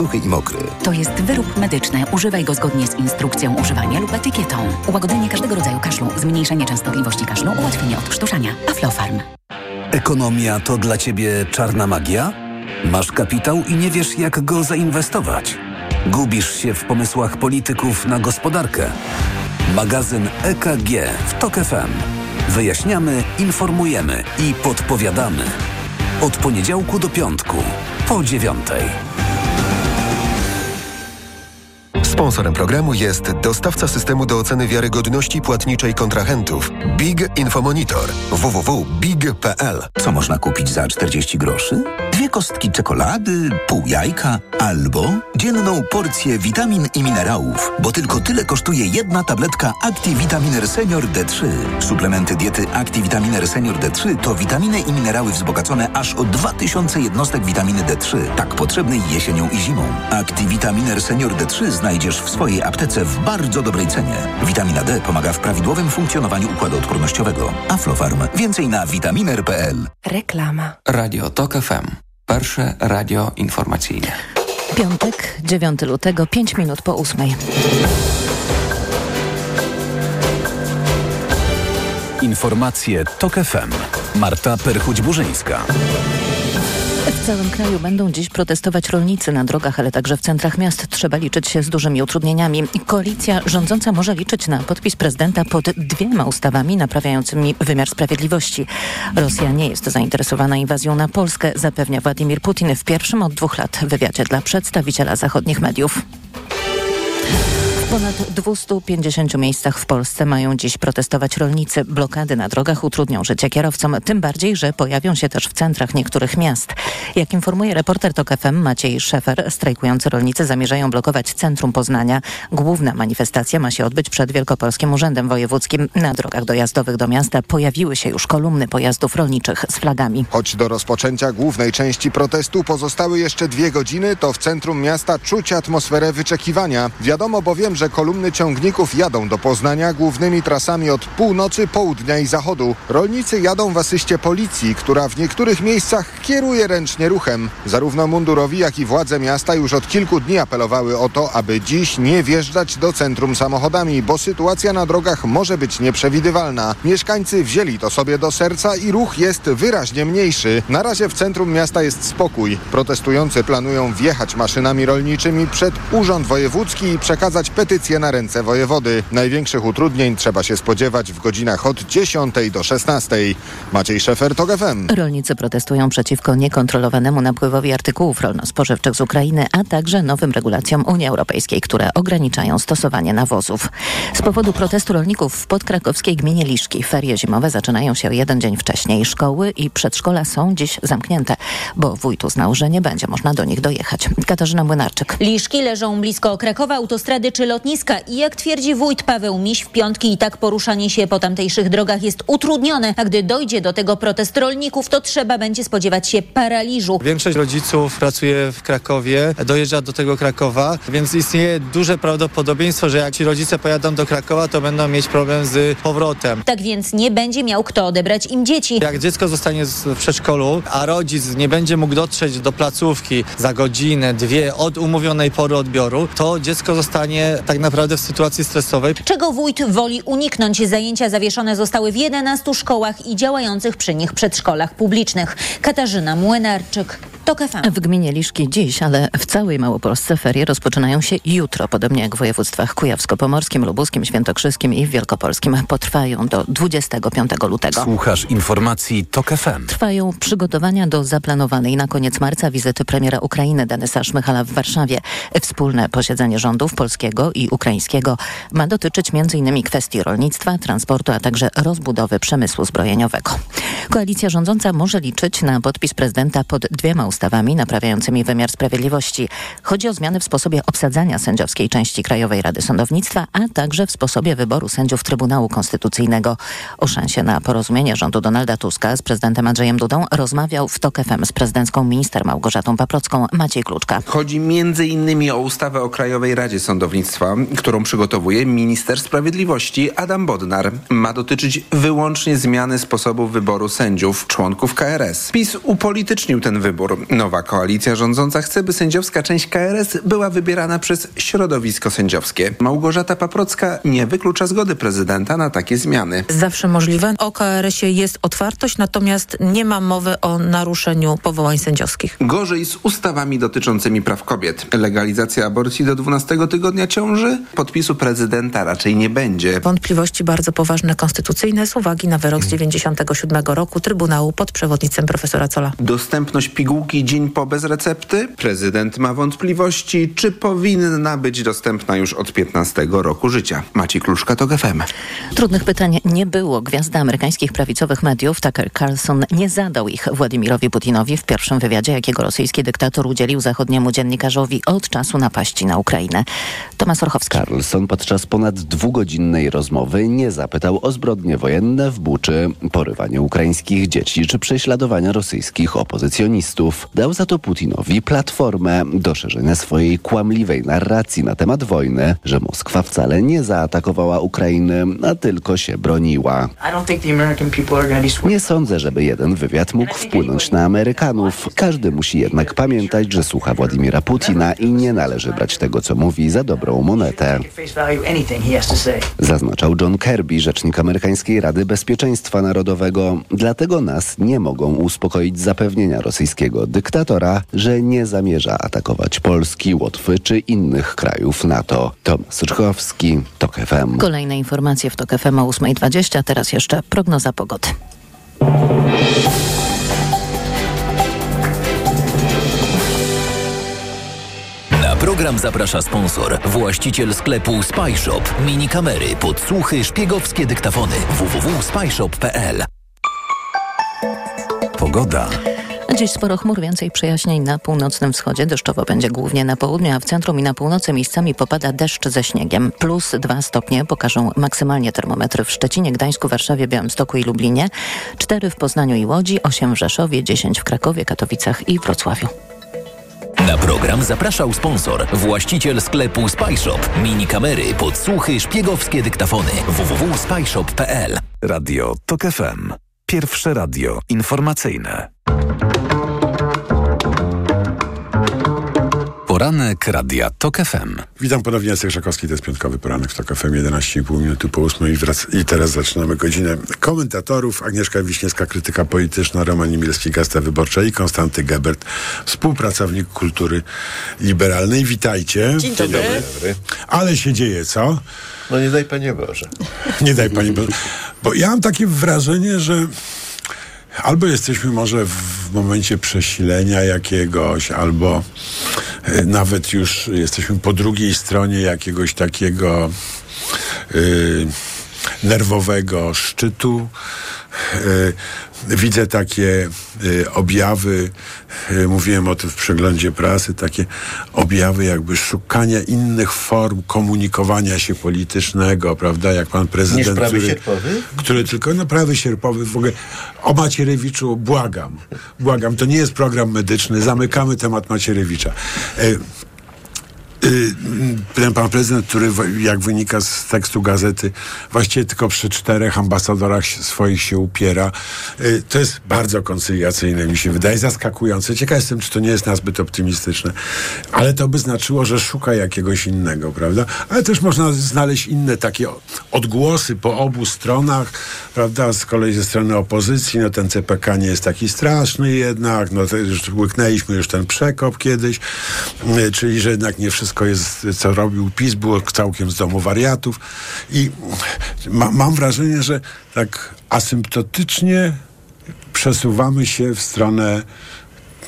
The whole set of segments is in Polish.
suchy i mokry. To jest wyrób medyczny. Używaj go zgodnie z instrukcją używania lub etykietą. Ułagodzenie każdego rodzaju kaszlu, zmniejszenie częstotliwości kaszlu, ułatwienie odkrztuszania. Aflofarm. Ekonomia to dla Ciebie czarna magia? Masz kapitał i nie wiesz jak go zainwestować? Gubisz się w pomysłach polityków na gospodarkę? Magazyn EKG w TOK FM. Wyjaśniamy, informujemy i podpowiadamy. Od poniedziałku do piątku, po dziewiątej. Sponsorem programu jest dostawca systemu do oceny wiarygodności płatniczej kontrahentów Big Infomonitor www.big.pl. Co można kupić za 40 groszy? Dwie kostki czekolady, pół jajka albo dzienną porcję witamin i minerałów, bo tylko tyle kosztuje jedna tabletka ActiVitaminer Senior D3. Suplementy diety ActiVitaminer Senior D3 to witaminy i minerały wzbogacone aż o 2000 jednostek witaminy D3, tak potrzebnej jesienią i zimą. ActiVitaminer Senior D3 znajdziesz w swojej aptece w bardzo dobrej cenie. Witamina D pomaga w prawidłowym funkcjonowaniu układu odpornościowego. Aflofarm. Więcej na vitaminer.pl. Reklama. Radio TOK FM. Pierwsze radio informacyjne. Piątek, 9 lutego, 5 minut po ósmej. Informacje TOK FM. Marta Perchuć-Burzyńska. Całym kraju będą dziś protestować rolnicy na drogach, ale także w centrach miast. Trzeba liczyć się z dużymi utrudnieniami. Koalicja rządząca może liczyć na podpis prezydenta pod dwiema ustawami naprawiającymi wymiar sprawiedliwości. Rosja nie jest zainteresowana inwazją na Polskę, zapewnia Władimir Putin w pierwszym od dwóch lat wywiadzie dla przedstawiciela zachodnich mediów. Ponad 250 miejscach w Polsce mają dziś protestować rolnicy. Blokady na drogach utrudnią życie kierowcom, tym bardziej, że pojawią się też w centrach niektórych miast. Jak informuje reporter TOK FM Maciej Szefer, strajkujący rolnicy zamierzają blokować centrum Poznania. Główna manifestacja ma się odbyć przed Wielkopolskim Urzędem Wojewódzkim. Na drogach dojazdowych do miasta pojawiły się już kolumny pojazdów rolniczych z flagami. Choć do rozpoczęcia głównej części protestu pozostały jeszcze dwie godziny, to w centrum miasta czuć atmosferę wyczekiwania. Wiadomo bowiem, że kolumny ciągników jadą do Poznania głównymi trasami od północy, południa i zachodu. Rolnicy jadą w asyście policji, która w niektórych miejscach kieruje ręcznie ruchem. Zarówno mundurowi, jak i władze miasta już od kilku dni apelowały o to, aby dziś nie wjeżdżać do centrum samochodami, bo sytuacja na drogach może być nieprzewidywalna. Mieszkańcy wzięli to sobie do serca i ruch jest wyraźnie mniejszy. Na razie w centrum miasta jest spokój. Protestujący planują wjechać maszynami rolniczymi przed Urząd Wojewódzki i przekazać petycję na ręce wojewody. Największych utrudnień trzeba się spodziewać w godzinach od 10 do 16. Maciej Szefer, TOG FM. Rolnicy protestują przeciwko niekontrolowanemu napływowi artykułów rolno-spożywczych z Ukrainy, a także nowym regulacjom Unii Europejskiej, które ograniczają stosowanie nawozów. Z powodu protestu rolników w podkrakowskiej gminie Liszki ferie zimowe zaczynają się jeden dzień wcześniej. Szkoły i przedszkola są dziś zamknięte, bo wójt uznał, że nie będzie można do nich dojechać. Katarzyna Młynarczyk. Liszki leżą blisko Krakowa, autostrady czy lotniska i jak twierdzi wójt Paweł Miś w piątki i tak poruszanie się po tamtejszych drogach jest utrudnione, a gdy dojdzie do tego protest rolników, to trzeba będzie spodziewać się paraliżu. Większość rodziców pracuje w Krakowie, dojeżdża do tego Krakowa, więc istnieje duże prawdopodobieństwo, że jak ci rodzice pojadą do Krakowa, to będą mieć problem z powrotem. Tak więc nie będzie miał kto odebrać im dzieci. Jak dziecko zostanie w przedszkolu, a rodzic nie będzie mógł dotrzeć do placówki za godzinę, dwie od umówionej pory odbioru, to dziecko zostanie tak naprawdę w sytuacji stresowej. Czego wójt woli uniknąć? Zajęcia zawieszone zostały w 11 szkołach i działających przy nich przedszkolach publicznych. Katarzyna Młynarczyk. W gminie Liszki dziś, ale w całej Małopolsce ferie rozpoczynają się jutro, podobnie jak w województwach kujawsko-pomorskim, lubuskim, świętokrzyskim i wielkopolskim. Potrwają do 25 lutego. Słuchasz informacji TOK FM. Trwają przygotowania do zaplanowanej na koniec marca wizyty premiera Ukrainy Denysa Szmychala w Warszawie. Wspólne posiedzenie rządów polskiego i ukraińskiego ma dotyczyć m.in. kwestii rolnictwa, transportu, a także rozbudowy przemysłu zbrojeniowego. Koalicja rządząca może liczyć na podpis prezydenta pod dwiema ustawami naprawiającymi wymiar sprawiedliwości. Chodzi o zmiany w sposobie obsadzania sędziowskiej części Krajowej Rady Sądownictwa, a także w sposobie wyboru sędziów Trybunału Konstytucyjnego. O szansie na porozumienie rządu Donalda Tuska z prezydentem Andrzejem Dudą rozmawiał w TOK FM z prezydencką minister Małgorzatą Paprocką Maciej Kluczka. Chodzi innymi o ustawę o Krajowej Radzie Sądownictwa, którą przygotowuje minister sprawiedliwości Adam Bodnar. Ma dotyczyć wyłącznie zmiany sposobu wyboru sędziów, członków KRS. PiS upolitycznił ten wybór. Nowa koalicja rządząca chce, by sędziowska część KRS była wybierana przez środowisko sędziowskie. Małgorzata Paprocka nie wyklucza zgody prezydenta na takie zmiany. Zawsze możliwe. O KRS-ie jest otwartość, natomiast nie ma mowy o naruszeniu powołań sędziowskich. Gorzej z ustawami dotyczącymi praw kobiet. Legalizacja aborcji do 12 tygodnia ciąży? Podpisu prezydenta raczej nie będzie. Wątpliwości bardzo poważne konstytucyjne z uwagi na wyrok z 97 roku Trybunału pod przewodnictwem profesora Cola. Dostępność pigułki dzień po bez recepty? Prezydent ma wątpliwości, czy powinna być dostępna już od 15 roku życia. Maciej Kluszka, to FM. Trudnych pytań nie było. Gwiazda amerykańskich prawicowych mediów Tucker Carlson nie zadał ich Władimirowi Putinowi w pierwszym wywiadzie, jakiego rosyjski dyktator udzielił zachodniemu dziennikarzowi od czasu napaści na Ukrainę. Tomasz Orchowski. Carlson podczas ponad dwugodzinnej rozmowy nie zapytał o zbrodnie wojenne w Buczy, porywanie ukraińskich dzieci czy prześladowania rosyjskich opozycjonistów. Dał za to Putinowi platformę do szerzenia swojej kłamliwej narracji na temat wojny, że Moskwa wcale nie zaatakowała Ukrainy, a tylko się broniła. Nie sądzę, żeby jeden wywiad mógł wpłynąć na Amerykanów. Każdy musi jednak pamiętać, że słucha Władimira Putina i nie należy brać tego, co mówi, za dobrą monetę. Zaznaczał John Kirby, rzecznik amerykańskiej Rady Bezpieczeństwa Narodowego. Dlatego nas nie mogą uspokoić zapewnienia rosyjskiego dyktatora, że nie zamierza atakować Polski, Łotwy czy innych krajów NATO. Tomasz Rczkowski, TOK FM. Kolejne informacje w TOK FM o 8.20, teraz jeszcze prognoza pogody. Program zaprasza sponsor, właściciel sklepu Spyshop. Mini kamery, podsłuchy, szpiegowskie dyktafony. www.spyshop.pl Pogoda. Dziś sporo chmur, więcej przejaśnień na północnym wschodzie. Deszczowo będzie głównie na południu, a w centrum i na północy miejscami popada deszcz ze śniegiem. Plus 2 stopnie pokażą maksymalnie termometry w Szczecinie, Gdańsku, Warszawie, Białymstoku i Lublinie. 4 w Poznaniu i Łodzi, 8 w Rzeszowie, 10 w Krakowie, Katowicach i Wrocławiu. Na program zapraszał sponsor, właściciel sklepu Spyshop. Mini kamery, podsłuchy, szpiegowskie dyktafony. www.spyshop.pl Radio TOK FM. Pierwsze radio informacyjne. Poranek Radia TOK FM. Witam ponownie, Jacek Szakowski, to jest piątkowy poranek w TOK FM, 11,5 minuty po 8 i, wrac- i teraz zaczynamy godzinę komentatorów. Agnieszka Wiśniewska, krytyka polityczna, Roman Niemielski, Gazeta Wyborcza i Konstanty Gebert, współpracownik kultury liberalnej. Witajcie. Dzień dobry. Ale się dzieje, co? No nie daj Panie Boże. Nie daj Panie Boże. Bo ja mam takie wrażenie, że albo jesteśmy może w momencie przesilenia jakiegoś, albo e, nawet już jesteśmy po drugiej stronie jakiegoś takiego y, nerwowego szczytu. Widzę takie y, objawy, y, mówiłem o tym w przeglądzie prasy, takie objawy jakby szukania innych form komunikowania się politycznego, prawda, jak pan prezydent, Niż prawy który, sierpowy? który tylko, no prawy sierpowy w ogóle, o Macierewiczu błagam, błagam, to nie jest program medyczny, zamykamy temat Macierewicza. Y, Ten pan prezydent, który jak wynika z tekstu gazety, właściwie tylko przy czterech ambasadorach swoich się upiera. Y, To jest bardzo koncyliacyjne, mi się wydaje, zaskakujące. Ciekaw jestem, czy to nie jest nazbyt optymistyczne. Ale to by znaczyło, że szuka jakiegoś innego, prawda? Ale też można znaleźć inne takie odgłosy po obu stronach, prawda? Z kolei ze strony opozycji, no ten CPK nie jest taki straszny jednak, no to już łyknęliśmy już ten przekop kiedyś, y, czyli że jednak nie wszystko jest, co robił PiS, było całkiem z domu wariatów. I ma, mam wrażenie, że tak asymptotycznie przesuwamy się w stronę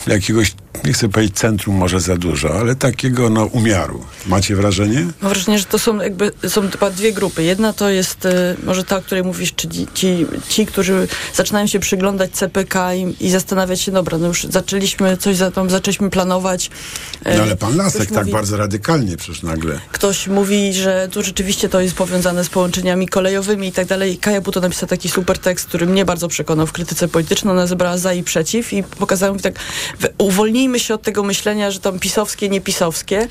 jakiegoś, nie chcę powiedzieć centrum może za dużo, ale takiego no umiaru. Macie wrażenie? Mam wrażenie, że to są jakby są chyba dwie grupy. Jedna to jest e, może ta, o której mówisz, czyli ci, ci którzy zaczynają się przyglądać CPK i, i zastanawiać się, dobra, no już zaczęliśmy coś za tam, zaczęliśmy planować. E, No ale pan Lasek tak mówi- bardzo radykalnie przecież nagle. Ktoś mówi, że tu rzeczywiście to jest powiązane z połączeniami kolejowymi i tak dalej. Kaja Buto napisał taki super tekst, który mnie bardzo przekonał w krytyce politycznej. Ona zebrała za i przeciw i pokazała mi tak, w- uwolnijmy się od tego myślenia, że tam pisowskie, niepisowskie.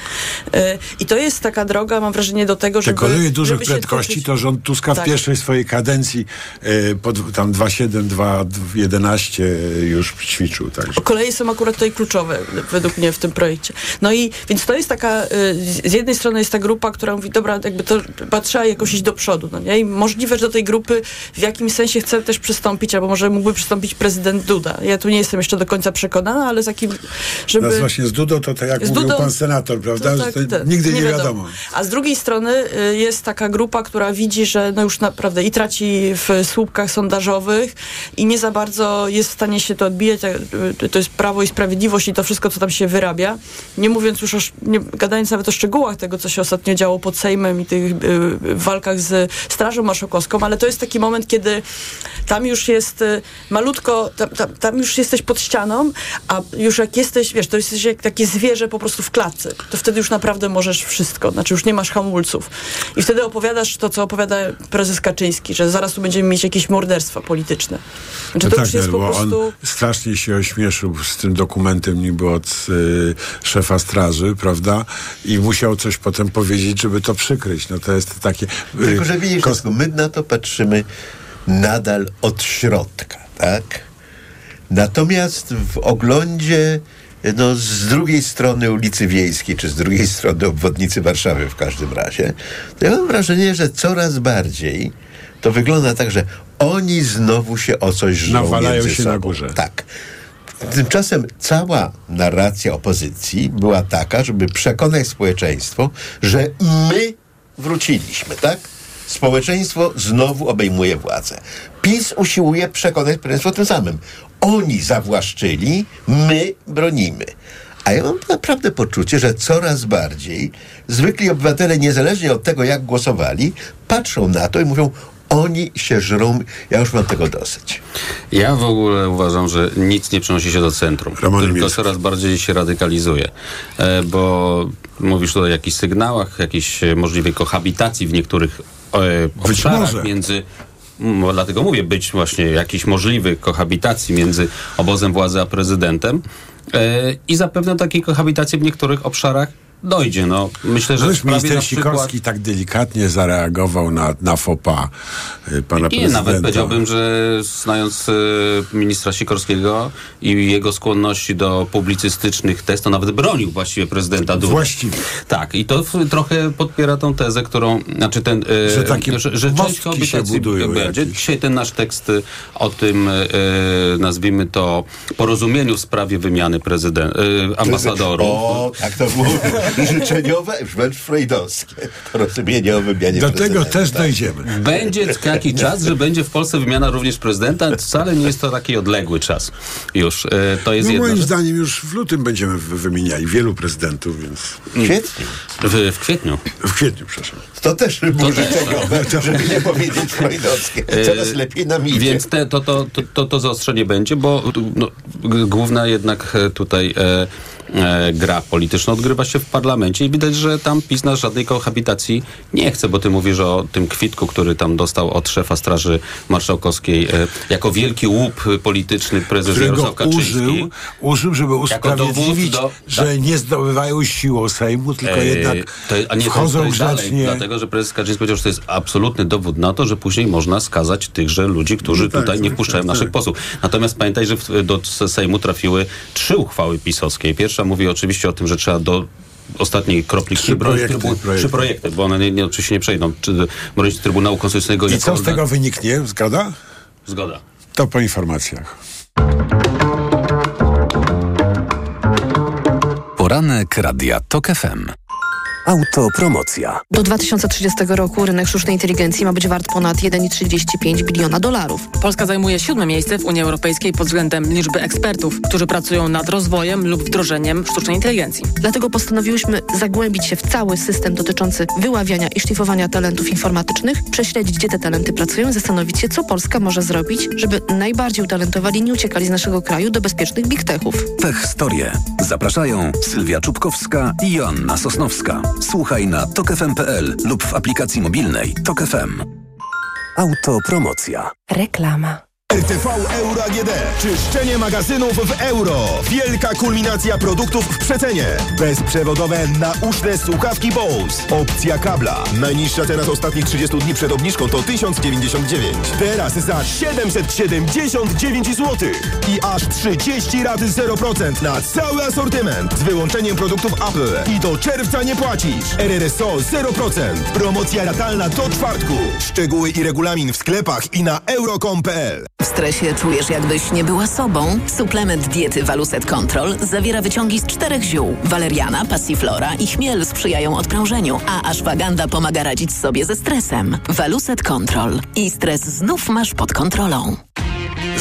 E, I to jest taka droga, mam wrażenie, do tego, Te żeby... koleje dużych się prędkości cofnąć- to rząd Tuska Tak. w pierwszej swojej kadencji e, pod, tam 2,7, 2,11 już ćwiczył. Także. Koleje są akurat tutaj kluczowe według mnie w tym projekcie. No i więc to jest taka, y, z jednej strony jest ta grupa, która mówi, dobra, jakby to trzeba jakoś iść do przodu, no nie? I możliwe, że do tej grupy w jakimś sensie chce też przystąpić, albo może mógłby przystąpić prezydent Duda. Ja tu nie jestem jeszcze do końca przekonana, ale z takim, żeby... Właśnie z Dudą to tak jak Z mówił Dudą- pan senator, prawda? No tak, to tak. nigdy nie, wiadomo. wiadomo. A z drugiej strony y, jest taka grupa, która widzi, że no już naprawdę i traci w słupkach sondażowych i nie za bardzo jest w stanie się to odbijać. Y, To jest Prawo i Sprawiedliwość i to wszystko, co tam się wyrabia. Nie mówiąc już o, nie gadając nawet o szczegółach tego, co się ostatnio działo pod Sejmem i tych y, walkach z Strażą Marszałkowską, ale to jest taki moment, kiedy tam już jest y, malutko, tam, tam, tam już jesteś pod ścianą, a już jak jesteś, wiesz, to jesteś jak takie zwierzę po prostu w klatce. To wtedy już naprawdę możesz wszystko, znaczy już nie masz hamulców. I wtedy opowiadasz to, co opowiada prezes Kaczyński, że zaraz tu będziemy mieć jakieś morderstwa polityczne. Znaczy to no już tak, jest no, po prostu... on strasznie się ośmieszył z tym dokumentem niby od y, szefa straży, prawda? I musiał coś potem powiedzieć, żeby to przykryć. No to jest takie... y, Tylko, że widzisz, kos- my na to patrzymy nadal od środka, tak? Natomiast w oglądzie no, z drugiej strony ulicy Wiejskiej, czy z drugiej strony obwodnicy Warszawy w każdym razie, to ja mam wrażenie, że coraz bardziej to wygląda tak, że oni znowu się o coś żrą Nawalają się sobą. na górze. Tak. Tymczasem cała narracja opozycji była taka, żeby przekonać społeczeństwo, że my wróciliśmy, tak? Społeczeństwo znowu obejmuje władzę. PiS usiłuje przekonać społeczeństwo tym samym. Oni zawłaszczyli, my bronimy. A ja mam naprawdę poczucie, że coraz bardziej zwykli obywatele, niezależnie od tego, jak głosowali, patrzą na to i mówią, oni się żrą, ja już mam tego dosyć. Ja w ogóle uważam, że nic nie przenosi się do centrum, Roman tylko Niemiecki. coraz bardziej się radykalizuje. E, bo mówisz tutaj o jakichś sygnałach, jakiejś e, możliwej kohabitacji w niektórych obszarach może. między mm, dlatego mówię, być właśnie jakiejś możliwej kohabitacji między obozem władzy a prezydentem e, i zapewne takiej kohabitacji w niektórych obszarach dojdzie. No, myślę, że już minister na przykład... Sikorski tak delikatnie zareagował na, na fopa y, pana Nie, prezydenta. nawet powiedziałbym, że znając e, ministra Sikorskiego i jego skłonności do publicystycznych test, to nawet bronił właściwie prezydenta Dudy. Właściwie. Tak, i to w, trochę podpiera tą tezę, którą, znaczy ten, e, Że takie że, że część kobiet się tacy budują będzie. jakieś. Dzisiaj ten nasz tekst e, o tym, e, nazwijmy to, porozumieniu w sprawie wymiany prezydent, e, ambasadorów. O, tak to było życzeniowe, wręcz freudowskie porozumienie o wymianie Do tego też dojdziemy. Będzie taki czas, że będzie w Polsce wymiana również prezydenta. Wcale nie jest to taki odległy czas już. E, To jest No jedna moim rzecz. zdaniem już w lutym będziemy wy- wymieniali wielu prezydentów, więc... W kwietniu. W, w kwietniu. W kwietniu, przepraszam. To też było To życzeniowe, żeby nie powiedzieć freudowskie. Coraz lepiej nam idzie. E, Więc te, to, to, to, to, to zaostrzenie będzie, bo no, główna jednak e, tutaj e, e, gra polityczna odgrywa się w parlamencie i widać, że tam PiS na żadnej kohabitacji nie chce, bo ty mówisz o tym kwitku, który tam dostał od szefa Straży Marszałkowskiej e, jako wielki łup polityczny prezes Jarosław Kaczyński. użył, użył, żeby usprawiedliwić, do- że nie zdobywają siłą Sejmu, tylko E, jednak to, a nie, to wchodzą grzecznie. Dlatego, że prezes Kaczyński powiedział, że to jest absolutny dowód na to, że później można skazać tychże ludzi, którzy No tak, tutaj nie tak, wpuszczają tak, naszych tak. posłów. Natomiast pamiętaj, że w, do Sejmu trafiły trzy uchwały pisowskie. Pierwsza mówi oczywiście o tym, że trzeba do ostatniej kropli Trzy projekty, trybu- projekty. Trzy projekty, bo one nie, nie, oczywiście nie przejdą. Czy bronić Trybunału Konstytucyjnego I co z tego wyniknie? Zgoda? Zgoda. To po informacjach. Poranek Radia TOK FM. Autopromocja. Do 2030 roku rynek sztucznej inteligencji ma być wart ponad 1,35 biliona dolarów. Polska zajmuje siódme miejsce w Unii Europejskiej pod względem liczby ekspertów, którzy pracują nad rozwojem lub wdrożeniem sztucznej inteligencji. Dlatego postanowiłyśmy zagłębić się w cały system dotyczący wyławiania i szlifowania talentów informatycznych, prześledzić, gdzie te talenty pracują i zastanowić się, co Polska może zrobić, żeby najbardziej utalentowani nie uciekali z naszego kraju do bezpiecznych big techów. Tech Storie. Zapraszają Sylwia Czubkowska i Joanna Sosnowska. Słuchaj na tokefm.pl lub w aplikacji mobilnej Tok FM. Autopromocja. Reklama. RTV Euro AGD. Czyszczenie magazynów w euro. Wielka kulminacja produktów w przecenie. Bezprzewodowe nauszne słuchawki Bose. Opcja kabla. Najniższa cena z ostatnich 30 dni przed obniżką to 1099. Teraz za 779 zł. I aż 30 raty 0% na cały asortyment. Z wyłączeniem produktów Apple. I do czerwca nie płacisz. RRSO 0%. Promocja ratalna do czwartku. Szczegóły i regulamin w sklepach i na euro.com.pl. W stresie czujesz, jakbyś nie była sobą? Suplement diety Waluset Control zawiera wyciągi z czterech ziół. Waleriana, passiflora i chmiel sprzyjają odprężeniu, a ashwaganda pomaga radzić sobie ze stresem. Waluset Control. I stres znów masz pod kontrolą.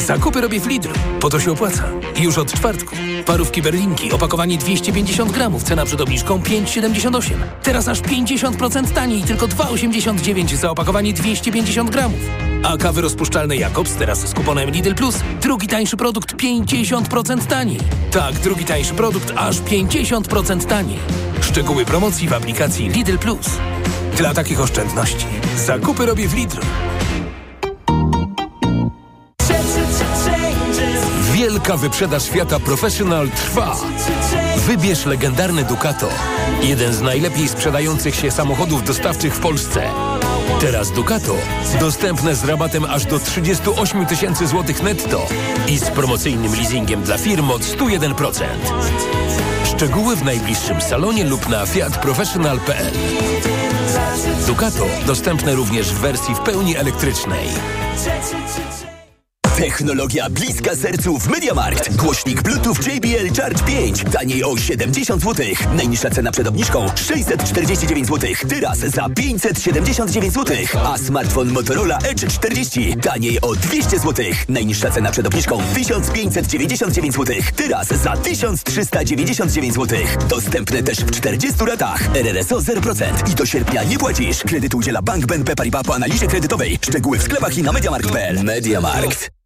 Zakupy robię w Lidlu. Po to się opłaca. Już od czwartku. Parówki berlinki, opakowanie 250 gramów, cena przed obniżką 5,78. Teraz aż 50% taniej, tylko 2,89 za opakowanie 250 gramów. A kawy rozpuszczalne Jakobs teraz z kuponem Lidl Plus. Drugi tańszy produkt 50% taniej. Tak, drugi tańszy produkt aż 50% taniej. Szczegóły promocji w aplikacji Lidl Plus. Dla takich oszczędności zakupy robię w Lidlu. Wielka wyprzedaż świata Professional trwa. Wybierz legendarny Ducato. Jeden z najlepiej sprzedających się samochodów dostawczych w Polsce. Teraz Ducato dostępne z rabatem aż do 38 tysięcy złotych netto i z promocyjnym leasingiem dla firm od 101%. Szczegóły w najbliższym salonie lub na fiatprofessional.pl Ducato dostępne również w wersji w pełni elektrycznej. Technologia bliska sercu w MediaMarkt. Głośnik Bluetooth JBL Charge 5. Taniej o 70 zł. Najniższa cena przed obniżką 649 zł. Teraz za 579 zł. A smartfon Motorola Edge 40. Taniej o 200 zł. Najniższa cena przed obniżką 1599 zł. Teraz za 1399 zł. Dostępne też w 40 ratach. RRSO 0%. I do sierpnia nie płacisz. Kredyt udziela Bank BNP Paribas po analizie kredytowej. Szczegóły w sklepach i na MediaMarkt.pl. MediaMarkt.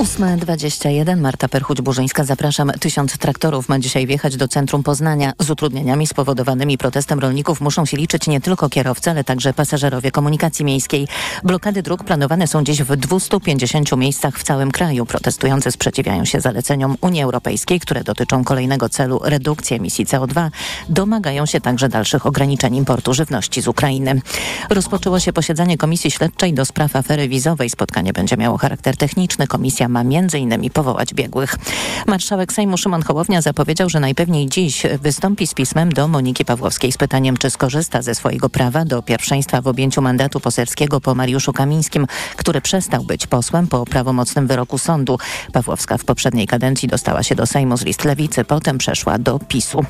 8.21 Marta Perchuć-Burzyńska, zapraszam. Tysiąc traktorów ma dzisiaj wjechać do centrum Poznania. Z utrudnieniami spowodowanymi protestem rolników muszą się liczyć nie tylko kierowcy, ale także pasażerowie komunikacji miejskiej. Blokady dróg planowane są dziś w 250 miejscach w całym kraju. Protestujący sprzeciwiają się zaleceniom Unii Europejskiej, które dotyczą kolejnego celu redukcji emisji CO2. Domagają się także dalszych ograniczeń importu żywności z Ukrainy. Rozpoczęło się posiedzenie Komisji Śledczej do spraw afery wizowej. Spotkanie będzie miało charakter techniczny. Komisja ma m.in. powołać biegłych. Marszałek Sejmu Szymon Hołownia zapowiedział, że najpewniej dziś wystąpi z pismem do Moniki Pawłowskiej z pytaniem, czy skorzysta ze swojego prawa do pierwszeństwa w objęciu mandatu poselskiego po Mariuszu Kamińskim, który przestał być posłem po prawomocnym wyroku sądu. Pawłowska w poprzedniej kadencji dostała się do Sejmu z list Lewicy, potem przeszła do PiSu.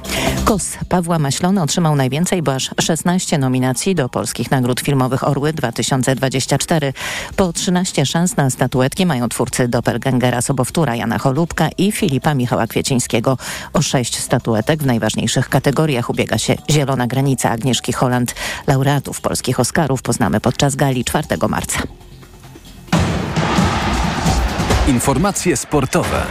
KOS Pawła Maślony otrzymał najwięcej, bo aż 16 nominacji do polskich nagród filmowych Orły 2024. Po 13 szans na statuetki mają twórcy Doppelgangera Sobowtóra Jana Cholubka i Filipa Michała Kwiecińskiego. O sześć statuetek w najważniejszych kategoriach ubiega się Zielona Granica Agnieszki Holland. Laureatów polskich Oscarów poznamy podczas gali 4 marca. Informacje sportowe.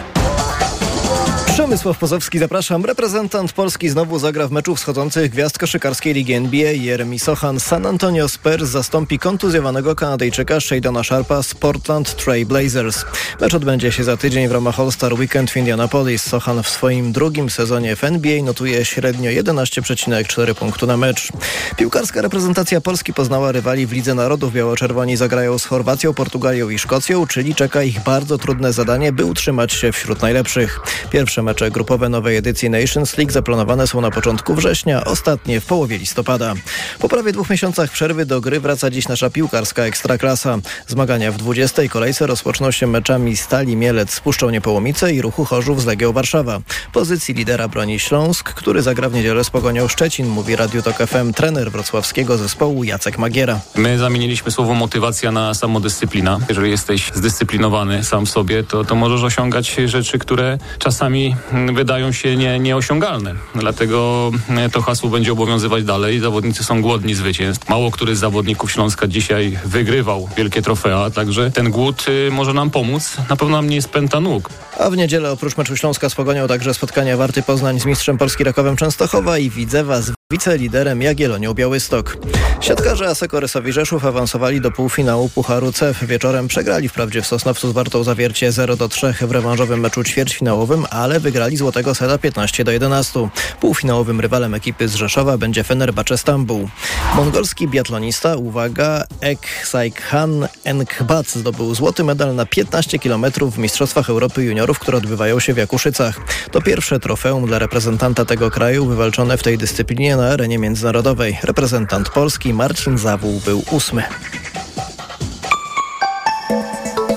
Przemysław Pozowski, zapraszam. Reprezentant Polski znowu zagra w meczu wschodzących gwiazd koszykarskiej Ligi NBA. Jeremy Sochan San Antonio Spurs zastąpi kontuzjowanego Kanadyjczyka Shadona Sharpa z Portland Trail Blazers. Mecz odbędzie się za tydzień w ramach All-Star Weekend w Indianapolis. Sochan w swoim drugim sezonie w NBA notuje średnio 11,4 punktu na mecz. Piłkarska reprezentacja Polski poznała rywali w Lidze Narodów. Biało-Czerwoni zagrają z Chorwacją, Portugalią i Szkocją, czyli czeka ich bardzo trudne zadanie, by utrzymać się wśród najlepszych. Pierwsze mecze grupowe nowej edycji Nations League zaplanowane są na początku września, ostatnie w połowie listopada. Po prawie dwóch miesiącach przerwy do gry wraca dziś nasza piłkarska Ekstraklasa. Zmagania w 20. kolejce rozpoczną się meczami Stali Mielec z Puszczą Niepołomice i Ruchu Chorzów z Legią Warszawa. Pozycji lidera broni Śląsk, który zagra w niedzielę z Pogonią Szczecin, mówi Radio Tok FM trener wrocławskiego zespołu Jacek Magiera. My zamieniliśmy słowo motywacja na samodyscyplina. Jeżeli jesteś zdyscyplinowany sam w sobie, to, to możesz osiągać rzeczy, które czasami wydają się nie, nieosiągalne. Dlatego e, to hasło będzie obowiązywać dalej. Zawodnicy są głodni zwycięstw. Mało który z zawodników Śląska dzisiaj wygrywał wielkie trofea, także ten głód y, może nam pomóc. Na pewno nam nie jest pęta nóg. A w niedzielę oprócz meczu Śląska z Pogonią także spotkania Warty Poznań z mistrzem Polski Rakowem Częstochowa i Widzewa z wiceliderem Jagiellonią Białystok. Siatkarze Aseko Rysowi Rzeszów awansowali do półfinału Pucharu CEF. Wieczorem przegrali wprawdzie w Sosnowcu z Wartą Zawiercie 0 do 3 w rewanżowym meczu ćwierćfinałowym, ale wygrali Złotego Seta 15 do 11. Półfinałowym rywalem ekipy z Rzeszowa będzie Fenerbahce Stambuł. Mongolski biatlonista, uwaga, Ek Saikhan Enkbat zdobył złoty medal na 15 km w Mistrzostwach Europy Juniorów, które odbywają się w Jakuszycach. To pierwsze trofeum dla reprezentanta tego kraju wywalczone w tej dyscyplinie na arenie międzynarodowej. Reprezentant Polski Marcin Zawół był ósmy.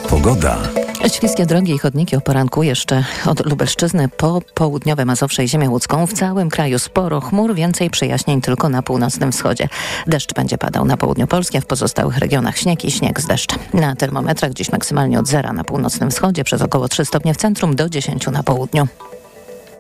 Pogoda. Śliskie drogi i chodniki o poranku jeszcze od Lubelszczyzny po południowe Mazowsze i ziemię łódzką. W całym kraju sporo chmur, więcej przejaśnień tylko na północnym wschodzie. Deszcz będzie padał na południu Polski, a w pozostałych regionach śnieg i śnieg z deszczem. Na termometrach dziś maksymalnie od zera na północnym wschodzie, przez około 3 stopnie w centrum do 10 na południu.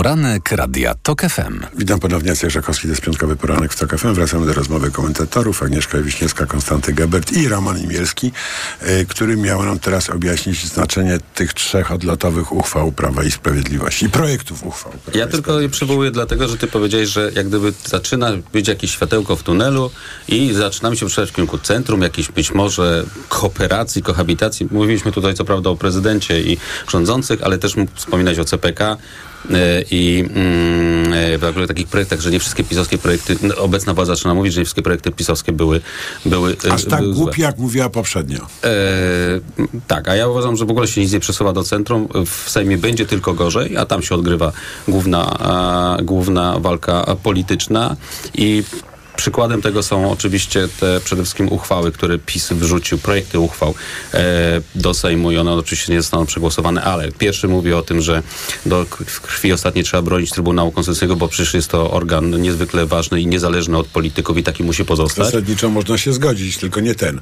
Poranek Radia TOK FM. Witam ponownie, Jacek Żakowski, to jest piątkowy poranek w TOK FM. Wracamy do rozmowy komentatorów Agnieszka Wiśniewska, Konstanty Gebert i Roman Imielski, y, który miał nam teraz objaśnić znaczenie tych trzech odlotowych uchwał Prawa i Sprawiedliwości i projektów uchwał. Prawa Ja tylko je przywołuję dlatego, że ty powiedziałeś, że jak gdyby zaczyna być jakieś światełko w tunelu i zaczynamy się przesuwać w kierunku centrum, jakiejś być może kooperacji, kohabitacji. Mówiliśmy tutaj co prawda o prezydencie i rządzących, ale też mógł wspominać o CPK, i mm, e, w ogóle takich projektach, że nie wszystkie pisowskie projekty, no, obecna władza zaczyna mówić, że nie wszystkie projekty pisowskie były, były e, Aż tak były jak mówiła poprzednio. E, tak, a ja uważam, że w ogóle się nic nie przesuwa do centrum. W Sejmie będzie tylko gorzej, a tam się odgrywa główna, a, główna walka polityczna i Przykładem tego są oczywiście te przede wszystkim uchwały, które PiS wrzucił, projekty uchwał e, do Sejmu i one oczywiście nie zostaną przegłosowane, ale pierwszy mówi o tym, że do krwi ostatniej trzeba bronić Trybunału Konstytucyjnego, bo przecież jest to organ niezwykle ważny i niezależny od polityków i taki musi pozostać. Zasadniczo można się zgodzić, tylko nie ten.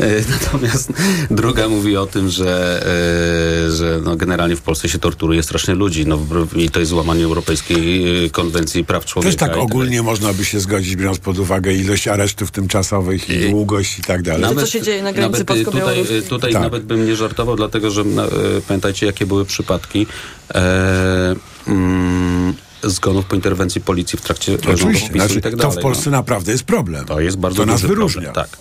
E, Natomiast druga mówi o tym, że, e, że no generalnie w Polsce się torturuje strasznie ludzi no, i to jest złamanie Europejskiej e, Konwencji Praw Człowieka. Też tak i tak ogólnie można by się zgodzić, biorąc pod uwagę ilość aresztów tymczasowych i długość i tak dalej. co się dzieje na granicy nawet, e, Tutaj, polsko-białoruskiej? e, tutaj Tak. nawet bym nie żartował, dlatego że na, e, pamiętajcie, jakie były przypadki e, mm, zgonów po interwencji policji w trakcie rządów Oczywiście, PiSu znaczy, i tak to dalej. w Polsce naprawdę jest problem. To jest bardzo To nas wyróżnia. Problem, tak.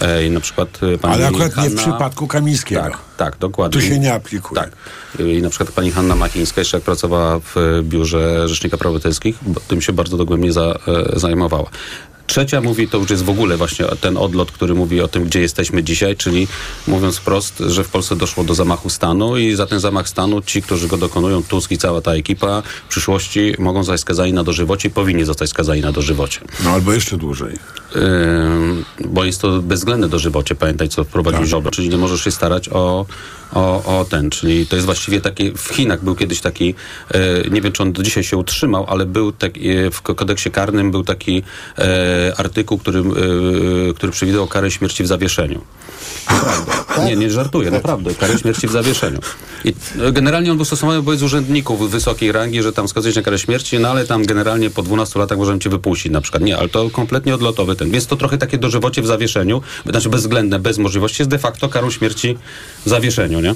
E, I na przykład e, pani Ale akurat nie w Hanna- przypadku Kamińskiego. Tak, tak, dokładnie. Tu się nie aplikuje. Tak. I na przykład pani Hanna Machińska, jeszcze jak pracowała w biurze Rzecznika Praw Obywatelskich, tym się bardzo dogłębnie za, e, zajmowała. Trzecia mówi, to już jest w ogóle właśnie ten odlot, który mówi o tym, gdzie jesteśmy dzisiaj, czyli mówiąc wprost, że w Polsce doszło do zamachu stanu i za ten zamach stanu ci, którzy go dokonują, Tusk i cała ta ekipa, w przyszłości mogą zostać skazani na dożywocie i powinni zostać skazani na dożywocie. No albo jeszcze dłużej. Bo jest to bezwzględne dożywocie, pamiętaj, co wprowadził Tak. Ziobro, czyli nie możesz się starać o, o, o ten, czyli to jest właściwie taki, w Chinach był kiedyś taki, e, nie wiem, czy on do dzisiaj się utrzymał, ale był taki, e, w kodeksie karnym był taki e, artykuł, który, który przewidywał karę śmierci w zawieszeniu. Nie, nie żartuję, naprawdę. Karę śmierci w zawieszeniu. I generalnie on był stosowany wobec urzędników wysokiej rangi, że tam skazujesz na karę śmierci, no ale tam generalnie po 12 latach możemy cię wypuścić na przykład. Nie, ale to kompletnie odlotowy ten. Więc to trochę takie dożywocie w zawieszeniu, znaczy bezwzględne, bez możliwości, jest de facto karą śmierci w zawieszeniu, nie?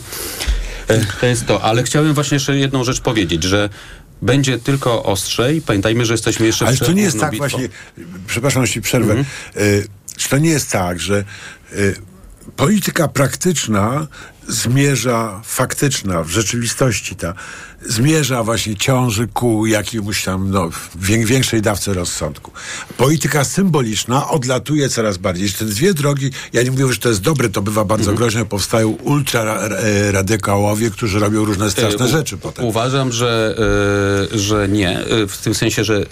E, To jest to. Ale chciałem właśnie jeszcze jedną rzecz powiedzieć, że będzie tylko ostrzej. Pamiętajmy, że jesteśmy jeszcze Ale to nie jest tak bitwą. właśnie, przepraszam, jeśli przerwę, Mhm. y, czy to nie jest tak, że y, polityka praktyczna zmierza, faktyczna, w rzeczywistości ta, zmierza właśnie ciąży ku jakiemuś tam, no, wię, większej dawce rozsądku. Polityka symboliczna odlatuje coraz bardziej. Te dwie drogi, ja nie mówię, że to jest dobre, to bywa bardzo groźne, powstają ultra ra- e, którzy robią różne straszne E, u- rzeczy potem. Uważam, że, e, że nie. W tym sensie, że e,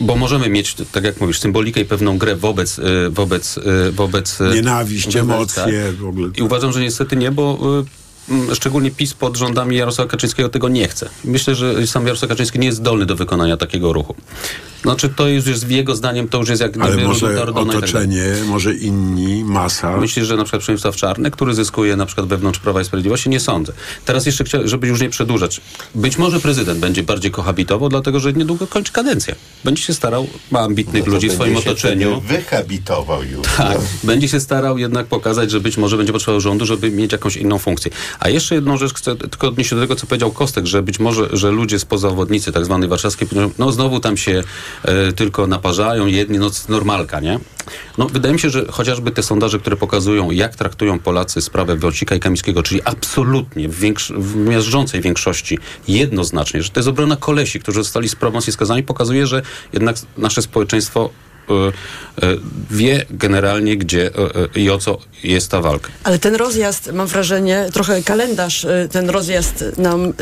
bo możemy mieć, tak jak mówisz, symbolikę i pewną grę wobec, wobec, wobec Nienawiść, wobec, emocje, w ogóle. I uważam, że niestety nie, bo szczególnie PiS pod rządami Jarosława Kaczyńskiego tego nie chce. Myślę, że sam Jarosław Kaczyński nie jest zdolny do wykonania takiego ruchu. Znaczy to już jest jego zdaniem, to już jest jak Ale gdyby może Ordona i tak otoczenie, może inni, masa. Myślisz, że na przykład Przemysław Czarny, który zyskuje na przykład wewnątrz Prawa i Sprawiedliwości? Nie sądzę. Teraz jeszcze chciałem, żeby już nie przedłużać. Być może prezydent będzie bardziej kohabitował, dlatego że niedługo kończy kadencję. Będzie się starał, ma ambitnych No ludzi w swoim otoczeniu. Wyhabitował już. Tak, no. będzie się starał jednak pokazać, że być może będzie potrzebował rządu, żeby mieć jakąś inną funkcję. A jeszcze jedną rzecz chcę tylko odnieść się do tego, co powiedział Kostek, że być może, że ludzie spoza obwodnicy, tak zwanej warszawskiej, no znowu tam się e, tylko naparzają, jedni, no normalka, nie? No wydaje mi się, że chociażby te sondaże, które pokazują, jak traktują Polacy sprawę Wąsika i Kamińskiego, czyli absolutnie w, większ- w miażdżącej większości jednoznacznie, że to jest obrona kolesi, którzy zostali z promocji skazani, pokazuje, że jednak nasze społeczeństwo wie generalnie, gdzie e, i o co jest ta walka. Ale ten rozjazd, mam wrażenie, trochę kalendarz y, ten rozjazd nam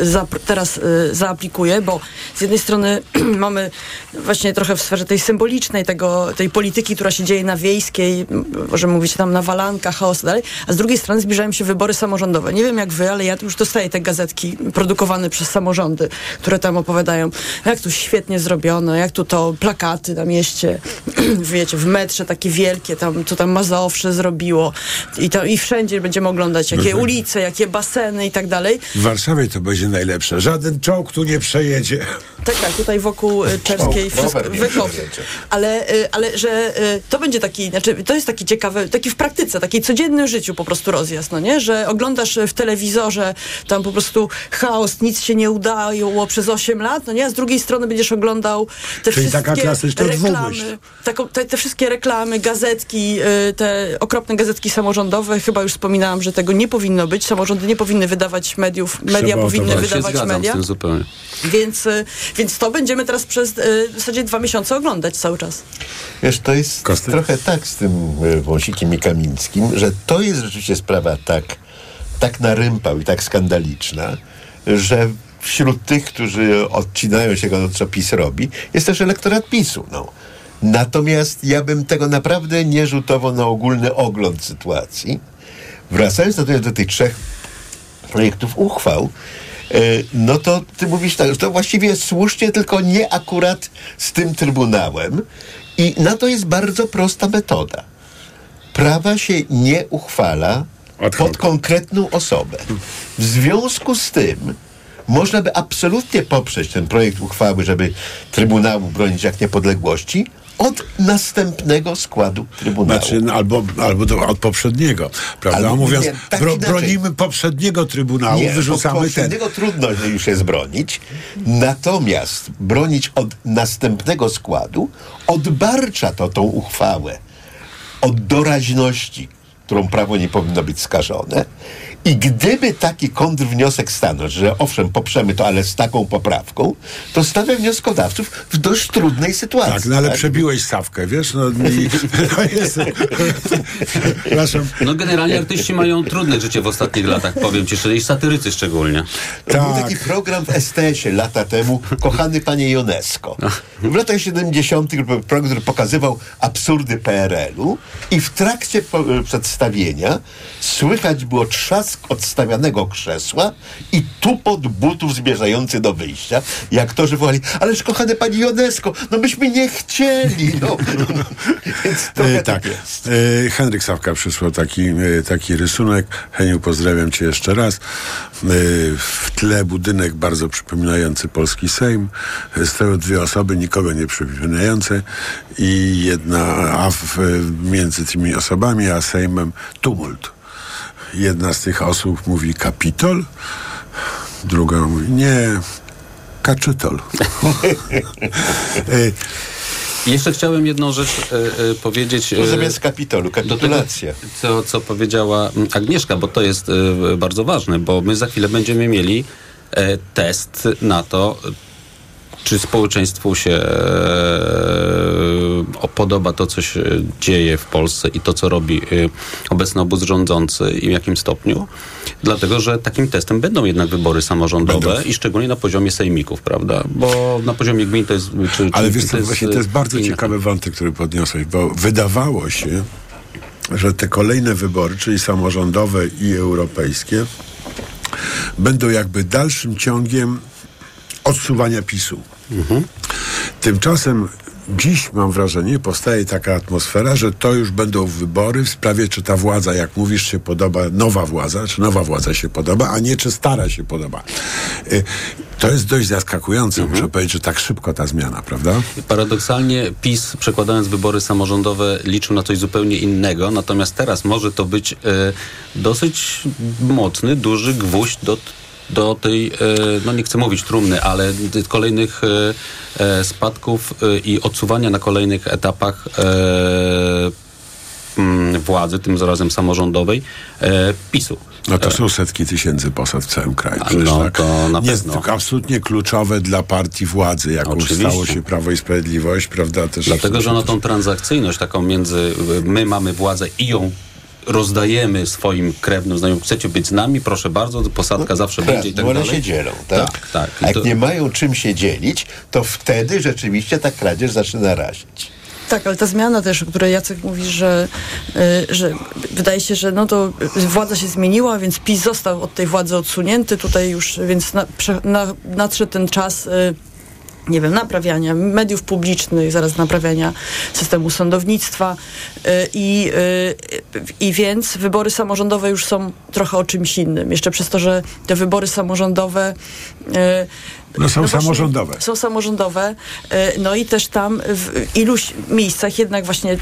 teraz y, zaaplikuje, bo z jednej strony mamy właśnie trochę w sferze tej symbolicznej, tego, tej polityki, która się dzieje na wiejskiej, m, możemy mówić tam na walankach, chaos tak dalej, a z drugiej strony zbliżają się wybory samorządowe. Nie wiem jak wy, ale ja już dostaję te gazetki produkowane przez samorządy, które tam opowiadają, jak tu świetnie zrobiono, jak tu to plakaty na mieście, wiecie, w metrze takie wielkie, tam, co tam Mazowsze zrobiło i, to, i wszędzie będziemy oglądać, jakie ulice, jakie baseny i tak dalej. W Warszawie to będzie najlepsze. Żaden czołg tu nie przejedzie. Tak, tak, tutaj wokół y, Czerskiej nie wykopy. Ale, y, ale że y, to będzie taki, znaczy to jest taki ciekawy, taki w praktyce, taki codziennym życiu po prostu rozjazd, no nie? Że oglądasz w telewizorze tam po prostu chaos, nic się nie udało przez 8 lat, no nie? A z drugiej strony będziesz oglądał te Czyli taka wszystkie klasyczna reklamy, taką, te, te wszystkie reklamy, gazetki, te okropne gazetki samorządowe, chyba już wspominałam, że tego nie powinno być. Samorządy nie powinny wydawać mediów, media powinny Ja się wydawać media. z tym zupełnie. Więc, więc to będziemy teraz przez y, w zasadzie dwa miesiące oglądać cały czas. Wiesz, to jest trochę tak z tym e, Wąsikiem i Kamińskim, że to jest rzeczywiście sprawa tak, tak narympał i tak skandaliczna, że wśród tych, którzy odcinają się go, co PiS robi, jest też elektorat PiSu. No. Natomiast ja bym tego naprawdę nie rzutował na ogólny ogląd sytuacji. Wracając natomiast do tych trzech projektów uchwał, no to ty mówisz tak, że to właściwie słusznie, tylko nie akurat z tym Trybunałem. I na to jest bardzo prosta metoda. Prawa się nie uchwala pod konkretną osobę. W związku z tym można by absolutnie poprzeć ten projekt uchwały, żeby Trybunału bronić jak niepodległości od następnego składu Trybunału. Znaczy, no, albo, albo do, od poprzedniego. Prawda? Albo Mówiąc, nie, tak bro, bronimy poprzedniego Trybunału, Nie, wyrzucamy ten. poprzedniego trudno już jest bronić. Natomiast bronić od następnego składu odbarcza to tą uchwałę od doraźności, którą prawo nie powinno być skażone. I gdyby taki kontrwniosek stanął, że owszem, poprzemy to, ale z taką poprawką, to stawia wnioskodawców w dość trudnej sytuacji. Tak, no ale przebiłeś stawkę, wiesz? No, i, to jest, przepraszam. No generalnie artyści mają trudne życie w ostatnich latach, powiem ci szczerze, i satyrycy szczególnie. Był taki program w STS-ie lata temu, Kochany Panie UNESCO. W latach 70. był program, który pokazywał absurdy PRL-u i w trakcie po, przedstawienia słychać było trzask odstawianego krzesła i tupot butów zmierzający do wyjścia. I aktorzy wołali, ależ kochany Panie UNESCO, no myśmy nie chcieli. No. Więc trochę E, tak tak. jest. E, Henryk Sawka przysłał taki, e, taki rysunek. Heniu, pozdrawiam cię jeszcze raz. W tle budynek bardzo przypominający polski Sejm. Stoją dwie osoby, nikogo nie przypominające i jedna, a w, między tymi osobami a Sejmem tumult. Jedna z tych osób mówi kapitol, druga mówi nie, kaczytol. E, Jeszcze chciałem jedną rzecz e, e, powiedzieć. To zamiast kapitolu, kapitulacja. Tego, co, co powiedziała mm, Agnieszka, bo to jest e, bardzo ważne, bo my za chwilę będziemy mieli e, test na to, czy społeczeństwu się e, podoba to, co się dzieje w Polsce i to, co robi e, obecny obóz rządzący i w jakim stopniu. Dlatego, że takim testem będą jednak wybory samorządowe i szczególnie na poziomie sejmików, prawda? Bo na poziomie gmin to jest... Czy, Ale czy, wiesz co, właśnie to jest bardzo inna- ciekawy wątek, który podniosłeś, bo wydawało się, że te kolejne wybory, czyli samorządowe i europejskie, będą jakby dalszym ciągiem odsuwania PiSu. Tymczasem dziś mam wrażenie, powstaje taka atmosfera, że to już będą wybory w sprawie, czy ta władza, jak mówisz, się podoba, nowa władza, czy nowa władza się podoba, a nie czy stara się podoba. Y, To jest dość zaskakujące, Mhm. muszę powiedzieć, że tak szybko ta zmiana, prawda? Paradoksalnie PiS, przekładając wybory samorządowe, liczył na coś zupełnie innego, natomiast teraz może to być e, dosyć mocny, duży gwóźdź do, do tej, e, no nie chcę mówić trumny, ale kolejnych e, e, spadków i odsuwania na kolejnych etapach mm, władzy, tym zarazem samorządowej, PiSu. No to są setki tysięcy posad w całym kraju. Przecież no, tak to na nie, pewno. tylko absolutnie kluczowe dla partii władzy, jaką Oczywiście. stało się Prawo i Sprawiedliwość, prawda? Też Dlatego, że ona tą transakcyjność taką między my mamy władzę i ją rozdajemy swoim krewnym znajomym. Chcecie być z nami? Proszę bardzo, posadka zawsze Tak, będzie i tak bo one dalej. się dzielą, tak? Tak, tak. A jak to- nie mają czym się dzielić, to wtedy rzeczywiście ta kradzież zaczyna razić. Tak, ale ta zmiana też, o której Jacek mówi, że, y, że wydaje się, że no to władza się zmieniła, więc PiS został od tej władzy odsunięty tutaj już, więc na, prze, na, nadszedł ten czas y, nie wiem, naprawiania mediów publicznych, zaraz naprawiania systemu sądownictwa y, i, y, i więc wybory samorządowe już są trochę o czymś innym. Jeszcze przez to, że te wybory samorządowe y, No są właśnie samorządowe. Są samorządowe. No i też tam w iluś miejscach jednak właśnie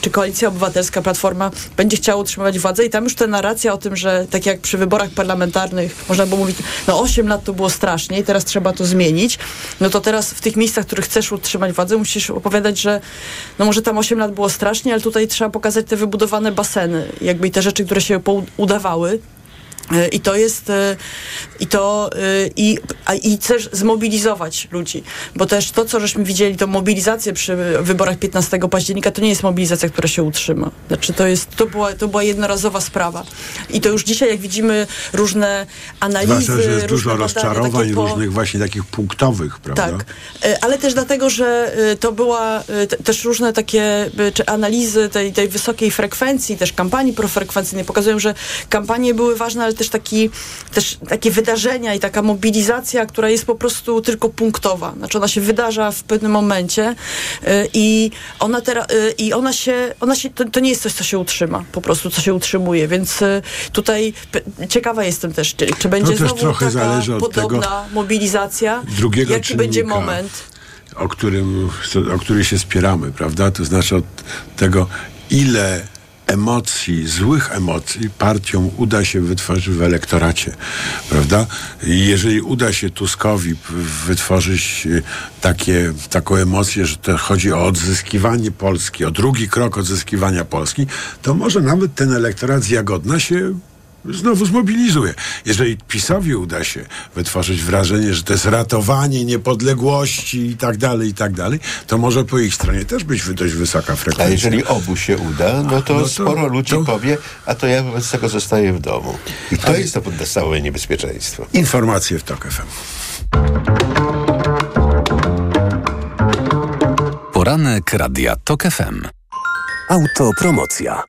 czy Koalicja Obywatelska, Platforma będzie chciała utrzymywać władzę i tam już ta narracja o tym, że tak jak przy wyborach parlamentarnych można było mówić, no 8 lat to było strasznie i teraz trzeba to zmienić, no to teraz w tych miejscach, w których chcesz utrzymać władzę, musisz opowiadać, że no może tam 8 lat było strasznie, ale tutaj trzeba pokazać te wybudowane baseny, jakby i te rzeczy, które się udawały. Y, I to jest, y, i to, y, i, i też zmobilizować ludzi, bo też to, co żeśmy widzieli, to mobilizację przy wyborach 15 października, to nie jest mobilizacja, która się utrzyma. Znaczy to jest, to była, to była jednorazowa sprawa. I to już dzisiaj, jak widzimy różne analizy, Zwłaszcza, że jest dużo badania, rozczarowań po- różnych właśnie takich punktowych, prawda? tak, E, ale też dlatego, że e, to była e, te- też różne takie e, czy analizy tej, tej wysokiej frekwencji, też kampanii profrekwencyjnej pokazują, że kampanie były ważne, ale też, taki, też takie wydarzenia i taka mobilizacja, która jest po prostu tylko punktowa. Znaczy ona się wydarza w pewnym momencie e, i ona teraz i ona się, ona się to, to nie jest coś, co się utrzyma, po prostu, co się utrzymuje, więc e, tutaj ciekawa jestem też, czy, czy będzie też znowu trochę taka podobna mobilizacja, drugiego jaki będzie czynnika. moment. o którym, o który się spieramy, prawda? To znaczy od tego, ile emocji, złych emocji partiom uda się wytworzyć w elektoracie, prawda? Jeżeli uda się Tuskowi wytworzyć y, takie, taką emocję, że to chodzi o odzyskiwanie Polski, o drugi krok odzyskiwania Polski, to może nawet ten elektorat z Jagodna się znowu zmobilizuje. Jeżeli PiSowi uda się wytworzyć wrażenie, że to jest ratowanie niepodległości i tak dalej, i tak dalej, to może po ich stronie też być dość wysoka A frekwencja. jeżeli obu się uda, no to, No to- sporo ludzi powie, a to ja wobec tego zostaję w domu. I to jest to podstawowe niebezpieczeństwo. Informacje w TOK FM. Poranek Radia TOK FM. Autopromocja.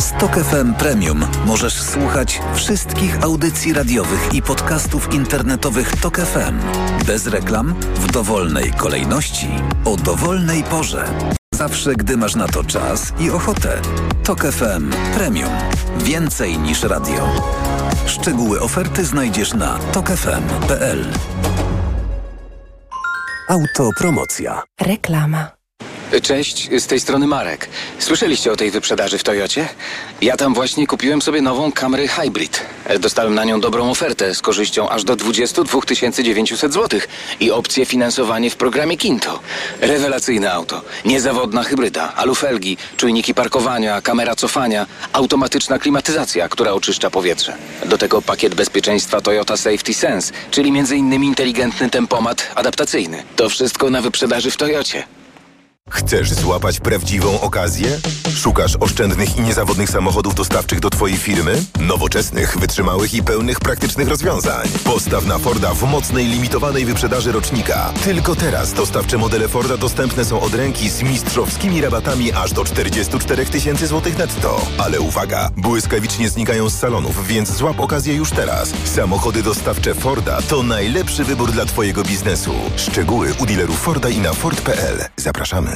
Z TOK FM Premium możesz słuchać wszystkich audycji radiowych i podcastów internetowych TOK FM. Bez reklam, w dowolnej kolejności, o dowolnej porze. Zawsze, gdy masz na to czas i ochotę. TOK FM Premium. Więcej niż radio. Szczegóły oferty znajdziesz na tokefm.pl. Autopromocja. Reklama. Cześć, z tej strony Marek. Słyszeliście o tej wyprzedaży w Toyocie? Ja tam właśnie kupiłem sobie nową Camry Hybrid. Dostałem na nią dobrą ofertę z korzyścią aż do 22 900 zł i opcję finansowanie w programie Kinto. Rewelacyjne auto, niezawodna hybryda, alufelgi, czujniki parkowania, kamera cofania, automatyczna klimatyzacja, która oczyszcza powietrze. Do tego pakiet bezpieczeństwa Toyota Safety Sense, czyli m.in. inteligentny tempomat adaptacyjny. To wszystko na wyprzedaży w Toyocie. Chcesz złapać prawdziwą okazję? Szukasz oszczędnych i niezawodnych samochodów dostawczych do Twojej firmy? Nowoczesnych, wytrzymałych i pełnych praktycznych rozwiązań. Postaw na Forda w mocnej, limitowanej wyprzedaży rocznika. Tylko teraz dostawcze modele Forda dostępne są od ręki z mistrzowskimi rabatami aż do 44 tysięcy złotych netto. Ale uwaga, błyskawicznie znikają z salonów, więc złap okazję już teraz. Samochody dostawcze Forda to najlepszy wybór dla Twojego biznesu. Szczegóły u dealerów Forda i na Ford.pl. Zapraszamy.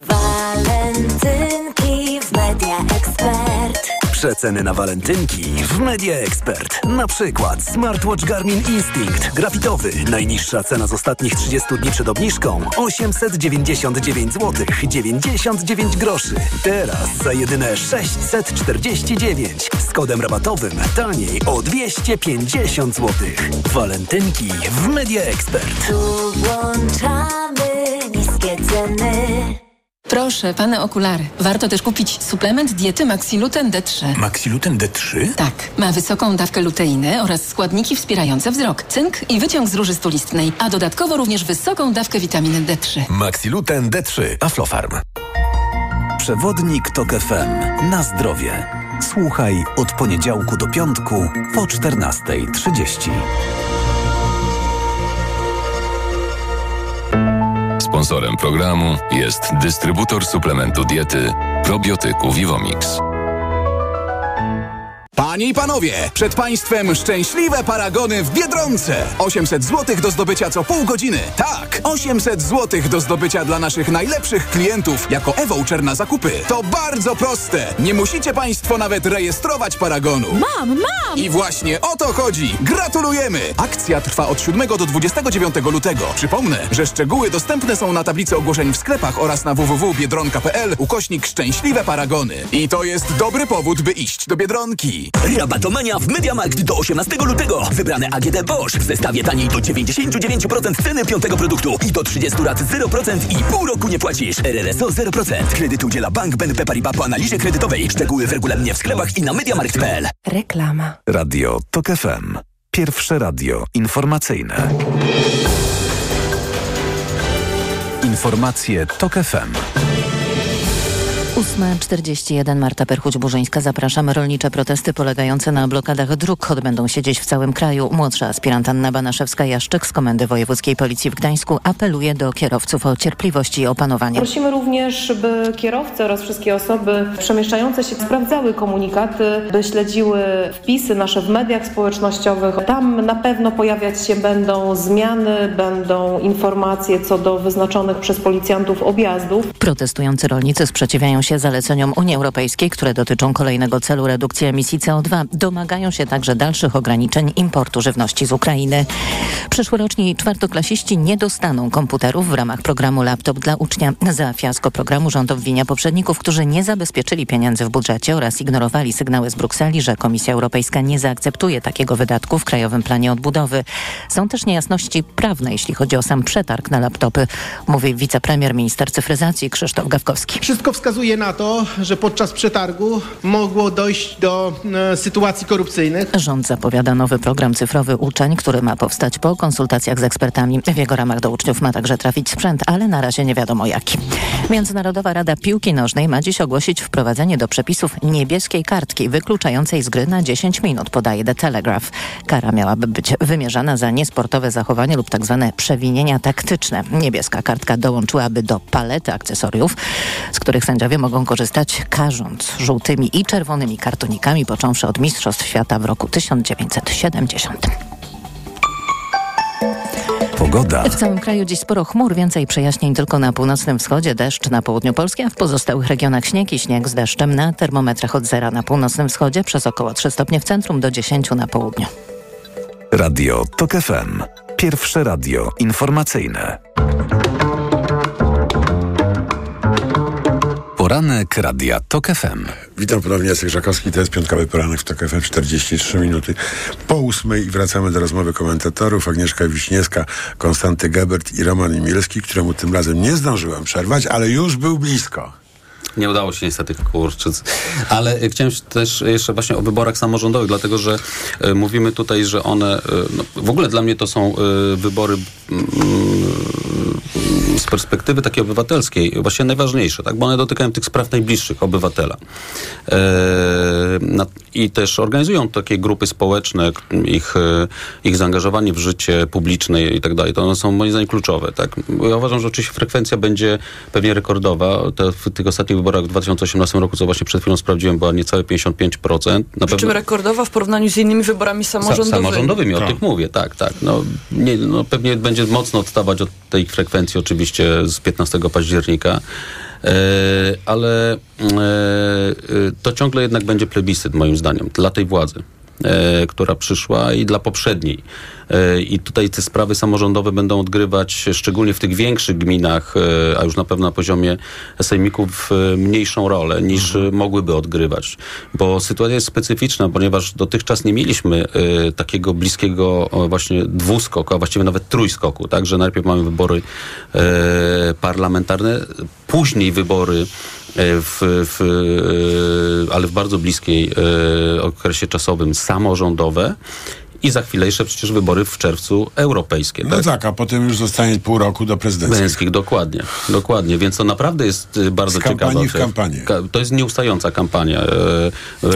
Walentynki w Media Expert. Przeceny na walentynki w Media Expert. Na przykład smartwatch Garmin Instinct grafitowy. Najniższa cena z ostatnich 30 dni przed obniżką 899 zł 99 groszy. Teraz za jedyne 649 z kodem rabatowym taniej o 250 zł. Walentynki w Media Expert. Tu włączamy niskie ceny. Proszę, pane okulary. Warto też kupić suplement diety Maxiluten D3. Maxiluten D3? Tak. Ma wysoką dawkę luteiny oraz składniki wspierające wzrok, cynk i wyciąg z róży stulistnej, a dodatkowo również wysoką dawkę witaminy D3. Maxiluten D3. Aflofarm. Przewodnik TOK FM. Na zdrowie. Słuchaj od poniedziałku do piątku po 14.30. Sponsorem programu jest dystrybutor suplementu diety probiotyku Vivomix. Panie i panowie, przed państwem szczęśliwe paragony w Biedronce. 800 zł do zdobycia co pół godziny. Tak, 800 zł do zdobycia dla naszych najlepszych klientów jako e-voucher na zakupy. To bardzo proste. Nie musicie państwo nawet rejestrować paragonu. Mam, mam! I właśnie o to chodzi. Gratulujemy! Akcja trwa od 7 do 29 lutego. Przypomnę, że szczegóły dostępne są na tablicy ogłoszeń w sklepach oraz na www.biedronka.pl ukośnik szczęśliwe paragony. I to jest dobry powód, by iść do Biedronki. Rabatomania w Mediamarkt do 18 lutego. Wybrane AGD Bosch w zestawie taniej do 99% ceny piątego produktu i do 30 lat 0% i pół roku nie płacisz. RRSO 0%. Kredyt udziela Bank BNP Paribas po analizie kredytowej. Szczegóły w regulaminie w sklepach i na mediamarkt.pl. Reklama. Radio TOK FM. Pierwsze radio informacyjne. Informacje TOK FM. 8.41 Marta Perchuć-Burzyńska. Zapraszam. Rolnicze protesty polegające na blokadach dróg odbędą się dziś w całym kraju. Młodsza aspirant Anna Banaszewska-Jaszczyk z Komendy Wojewódzkiej Policji w Gdańsku apeluje do kierowców o cierpliwość i opanowanie. Prosimy również, by kierowcy oraz wszystkie osoby przemieszczające się sprawdzały komunikaty, by śledziły wpisy nasze w mediach społecznościowych. Tam na pewno pojawiać się będą zmiany, będą informacje co do wyznaczonych przez policjantów objazdów. Protestujący rolnicy sprzeciwiają się zaleceniom Unii Europejskiej, które dotyczą kolejnego celu redukcji emisji CO2. Domagają się także dalszych ograniczeń importu żywności z Ukrainy. Przyszłoroczni czwartoklasiści nie dostaną komputerów w ramach programu Laptop dla ucznia. Za fiasko programu rząd obwinia poprzedników, którzy nie zabezpieczyli pieniędzy w budżecie oraz ignorowali sygnały z Brukseli, że Komisja Europejska nie zaakceptuje takiego wydatku w Krajowym Planie Odbudowy. Są też niejasności prawne, jeśli chodzi o sam przetarg na laptopy, mówi wicepremier minister cyfryzacji Krzysztof Gawkowski. Wszystko wskazuje na to, że podczas przetargu mogło dojść do e, sytuacji korupcyjnych. Rząd zapowiada nowy program cyfrowy uczeń, który ma powstać po konsultacjach z ekspertami. W jego ramach do uczniów ma także trafić sprzęt, ale na razie nie wiadomo jaki. Międzynarodowa Rada Piłki Nożnej ma dziś ogłosić wprowadzenie do przepisów niebieskiej kartki wykluczającej z gry na 10 minut, podaje The Telegraph. Kara miałaby być wymierzana za niesportowe zachowanie lub tak zwane przewinienia taktyczne. Niebieska kartka dołączyłaby do palety akcesoriów, z których sędziowie mogą korzystać karząc żółtymi i czerwonymi kartonikami, począwszy od Mistrzostw Świata w roku 1970. Pogoda. W całym kraju dziś sporo chmur, więcej przejaśnień tylko na północnym wschodzie, deszcz na południu Polski, a w pozostałych regionach śnieg i śnieg z deszczem na termometrach od zera na północnym wschodzie, przez około 3 stopnie w centrum do 10 na południu. Radio TOK FM. Pierwsze radio informacyjne. Poranek Radia TOK FM. Witam ponownie, Jacek Żakowski, to jest piątkowy poranek w TOK FM, 43 minuty po ósmej i wracamy do rozmowy komentatorów Agnieszka Wiśniewska, Konstanty Gebert i Roman Imielski, któremu tym razem nie zdążyłem przerwać, ale już był blisko. Nie udało się niestety, kurczę. Ale e, chciałem też jeszcze właśnie o wyborach samorządowych, dlatego że e, mówimy tutaj, że one... E, no, w ogóle dla mnie to są wybory mm, z perspektywy takiej obywatelskiej właśnie najważniejsze, tak? bo one dotykają tych spraw najbliższych obywatela. I też organizują takie grupy społeczne, ich, ich zaangażowanie w życie publiczne i tak dalej. To one są moim zdaniem kluczowe. Tak? Ja uważam, że oczywiście frekwencja będzie pewnie rekordowa. To w tych ostatnich wyborach w 2018 roku, co właśnie przed chwilą sprawdziłem, była niecałe 55%. Na Przy czym rekordowa w porównaniu z innymi wyborami samorządowymi. Sa- samorządowymi, o tych mówię, tak, tak. No, nie, no, pewnie będzie mocno odstawać od tej frekwencji oczywiście z 15 października. E, ale e, e, to ciągle jednak będzie plebiscyt moim zdaniem dla tej władzy, e, która przyszła i dla poprzedniej. E, I tutaj te sprawy samorządowe będą odgrywać, szczególnie w tych większych gminach, e, a już na pewno na poziomie sejmików, e, mniejszą rolę niż e, mogłyby odgrywać. Bo sytuacja jest specyficzna, ponieważ dotychczas nie mieliśmy takiego bliskiego właśnie dwuskoku, a właściwie nawet trójskoku, tak, że najpierw mamy wybory parlamentarne, później wybory w, w, ale w bardzo bliskiej okresie czasowym samorządowe i za chwilę jeszcze przecież wybory w czerwcu europejskie. No tak, a potem już zostanie pół roku do prezydencji. Prezydenckich, dokładnie, dokładnie, więc to naprawdę jest y, bardzo Z kampanii ciekawe. w kampanię. Ka- To jest nieustająca kampania. e,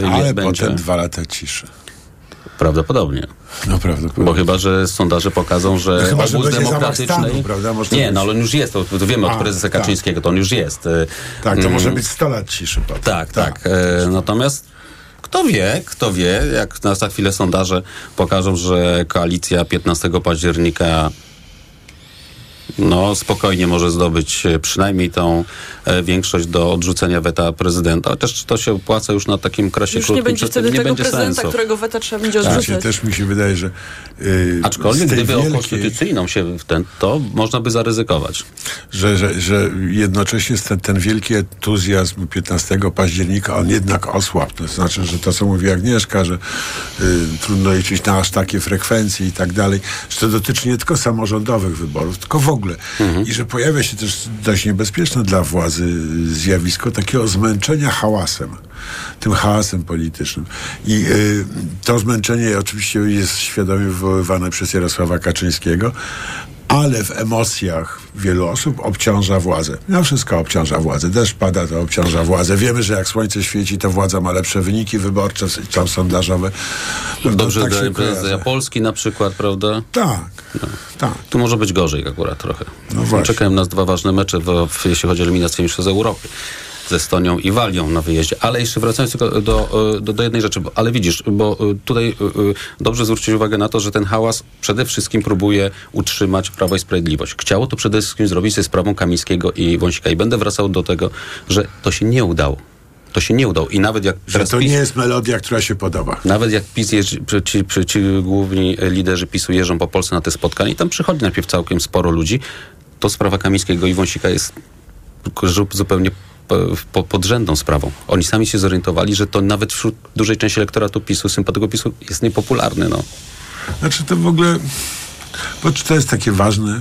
e, Ale będzie. potem dwa lata ciszy. Prawdopodobnie. No prawdopodobnie. Bo chyba, że sondaże pokażą, że No chyba, że obóz zamach demokratyczny... stanu, prawda? Nie, być. no ale on już jest, to, to wiemy od A, prezesa tak. Kaczyńskiego, to on już jest. Tak, to mm, może być 100 lat ciszy potem. Tak, tak. E, natomiast kto wie, kto wie, jak na za chwilę sondaże pokażą, że koalicja 15 października no, spokojnie może zdobyć e, przynajmniej tą e, większość do odrzucenia weta prezydenta. Chociaż to się opłaca już na takim krasie Już krótkim, nie będzie wtedy nie tego będzie prezydenta, sensu. którego weta trzeba będzie Tak, odrzucać. się, też mi się wydaje, że yy, Aczkolwiek gdyby o wielkiej- konstytucyjną się w ten, to można by zaryzykować. że, że, że jednocześnie jest ten, ten wielki entuzjazm 15 października, on jednak osłabł. To znaczy, że to, co mówi Agnieszka, że y, trudno liczyć na aż takie frekwencje i tak dalej, że to dotyczy nie tylko samorządowych wyborów, tylko w ogóle. I że pojawia się też dość niebezpieczne dla władzy zjawisko takiego zmęczenia hałasem. Tym hałasem politycznym. I y, to zmęczenie oczywiście jest świadomie wywoływane przez Jarosława Kaczyńskiego, ale w emocjach wielu osób obciąża władzę. No wszystko obciąża władzę. Deszcz pada, to obciąża władzę. Wiemy, że jak słońce świeci, to władza ma lepsze wyniki wyborcze, tam sondażowe. No, Dobrze tak reprezentacja kojarzy. Polski na przykład, prawda? Tak, tak. Tu może być gorzej akurat trochę. No właśnie. Czekają nas dwa ważne mecze, w, jeśli chodzi o eliminację mistrzostw Europy. Z Estonią i Walią na wyjeździe. Ale jeszcze wracając tylko do, e, do, do jednej rzeczy, bo, ale widzisz, bo e, tutaj e, dobrze zwrócić uwagę na to, że ten hałas przede wszystkim próbuje utrzymać Prawo i Sprawiedliwość. Chciało to przede wszystkim zrobić ze sprawą Kamińskiego i Wąsika. I będę wracał do tego, że to się nie udało. To się nie udało. I nawet jak Że to PiS- nie jest melodia, która się podoba. nawet jak PiS jeżdżi, przy, ci, ci główni liderzy PiSu jeżdżą po Polsce na te spotkania i tam przychodzi najpierw całkiem sporo ludzi, to sprawa Kamińskiego i Wąsika jest zu- zupełnie po- po, podrzędną sprawą. Oni sami się zorientowali, że to nawet wśród dużej części elektoratu PiSu, sympatyków PiSu jest niepopularny. No. Znaczy to w ogóle, bo czy to jest takie ważne?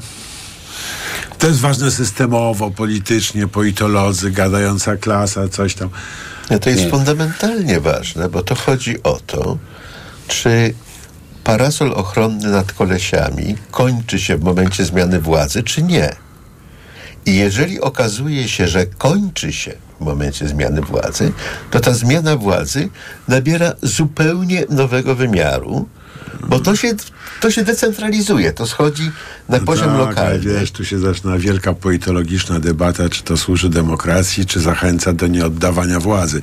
To jest ważne systemowo, politycznie, politolodzy, gadająca klasa, coś tam. Nie, to jest Nie. fundamentalnie ważne, bo to chodzi o to, czy parasol ochronny nad kolesiami kończy się w momencie zmiany władzy, czy nie. I jeżeli okazuje się, że kończy się w momencie zmiany władzy, to ta zmiana władzy nabiera zupełnie nowego wymiaru, bo to się, to się decentralizuje, to schodzi na poziom tak, ale lokalny. Wiesz, tu się zaczyna wielka politologiczna debata, czy to służy demokracji, czy zachęca do nieoddawania władzy.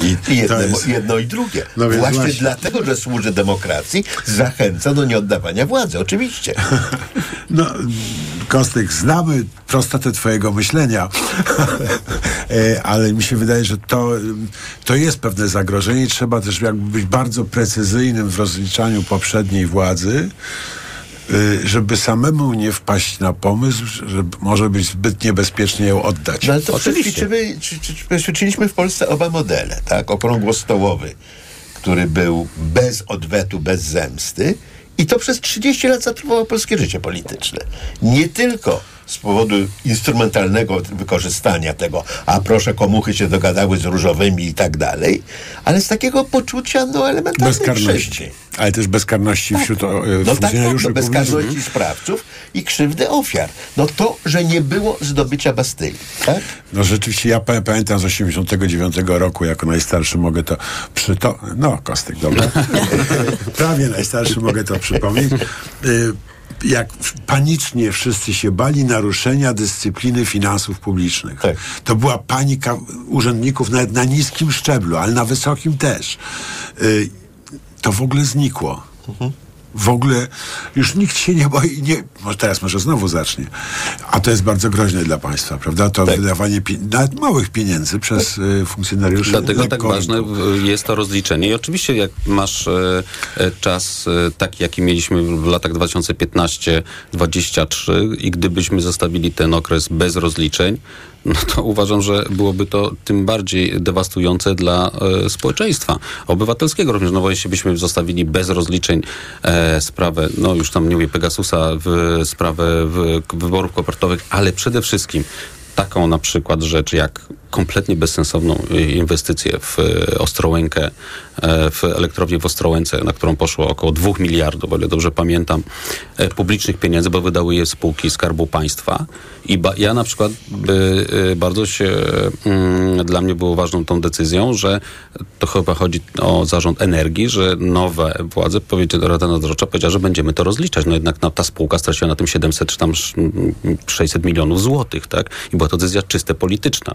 I, I jedno, jest, jedno i drugie. No właśnie, właśnie. dlatego, że służy demokracji, zachęca do nieoddawania władzy, oczywiście. No, Kostek, znamy prostotę twojego myślenia, E, ale mi się wydaje, że to, to jest pewne zagrożenie i trzeba też jakby być bardzo precyzyjnym w rozliczaniu poprzedniej władzy, żeby samemu nie wpaść na pomysł, że może być zbyt niebezpiecznie ją oddać. No ale to czy, przećwiczyliśmy w Polsce oba modele, tak? Okrągłostołowy, który był bez odwetu, bez zemsty i to przez 30 lat zatrwało polskie życie polityczne. Nie tylko z powodu instrumentalnego wykorzystania tego, a proszę, komuchy się dogadały z różowymi i tak dalej, ale z takiego poczucia, no, elementarnej Bezkarności. Ale też bezkarności wśród o, e, No tak, tak, funkcjonariuszy no publicznych. bezkarności sprawców i krzywdy ofiar. No to, że nie było zdobycia Bastylii, tak? No rzeczywiście, ja pa- pamiętam z 89 roku, jako najstarszy mogę to przyto... No, Kostek, dobra. Prawie najstarszy mogę to przypomnieć. Jak panicznie wszyscy się bali naruszenia dyscypliny finansów publicznych. To była panika urzędników nawet na niskim szczeblu, ale na wysokim też. Y, To w ogóle znikło. W ogóle już nikt się nie boi, nie, może teraz może znowu zacznie. A to jest bardzo groźne dla państwa, prawda? To wydawanie pi- nawet małych pieniędzy przez y, funkcjonariuszy. Dlatego tak ważne w- jest to rozliczenie. I oczywiście jak masz e, e, czas e, taki, jaki mieliśmy w latach 2015-2023 i gdybyśmy zostawili ten okres bez rozliczeń, no to uważam, że byłoby to tym bardziej dewastujące dla e, społeczeństwa obywatelskiego również. No bo jeśli byśmy zostawili bez rozliczeń e, sprawę, no już tam nie mówię Pegasusa, w sprawę w, wyborów kopertowych, ale przede wszystkim taką na przykład rzecz jak kompletnie bezsensowną y, inwestycję w y, Ostrołękę, e, w elektrownię w Ostrołęce, na którą poszło około 2 miliardów, o ile dobrze pamiętam, e, publicznych pieniędzy, bo wydały je spółki Skarbu Państwa. I ba, ja na przykład by, bardzo się, mm, dla mnie było ważną tą decyzją, że to chyba chodzi o zarząd energii, że nowe władze, powiedziała, Rada Nadzorcza powiedziała, że będziemy to rozliczać. No jednak ta spółka straciła na tym 700 czy tam sz- mm, 600 milionów złotych, tak? I była to decyzja czyste polityczna.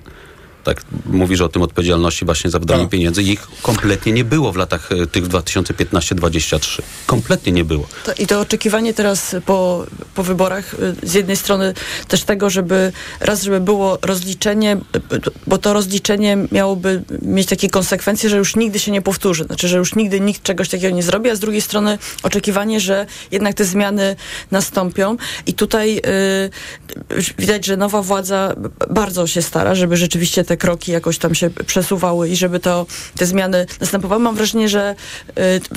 Tak, mówisz o tym odpowiedzialności właśnie za wydanie pieniędzy. Ich kompletnie nie było w latach e, tych 2015-2023. Kompletnie nie było. To, I to oczekiwanie teraz po, po wyborach y, z jednej strony też tego, żeby raz, żeby było rozliczenie, y, bo to rozliczenie miałoby mieć takie konsekwencje, że już nigdy się nie powtórzy. Znaczy, że już nigdy nikt czegoś takiego nie zrobi, a z drugiej strony oczekiwanie, że jednak te zmiany nastąpią. I tutaj widać, że nowa władza bardzo się stara, żeby rzeczywiście te kroki jakoś tam się przesuwały i żeby to, te zmiany następowały. Mam wrażenie, że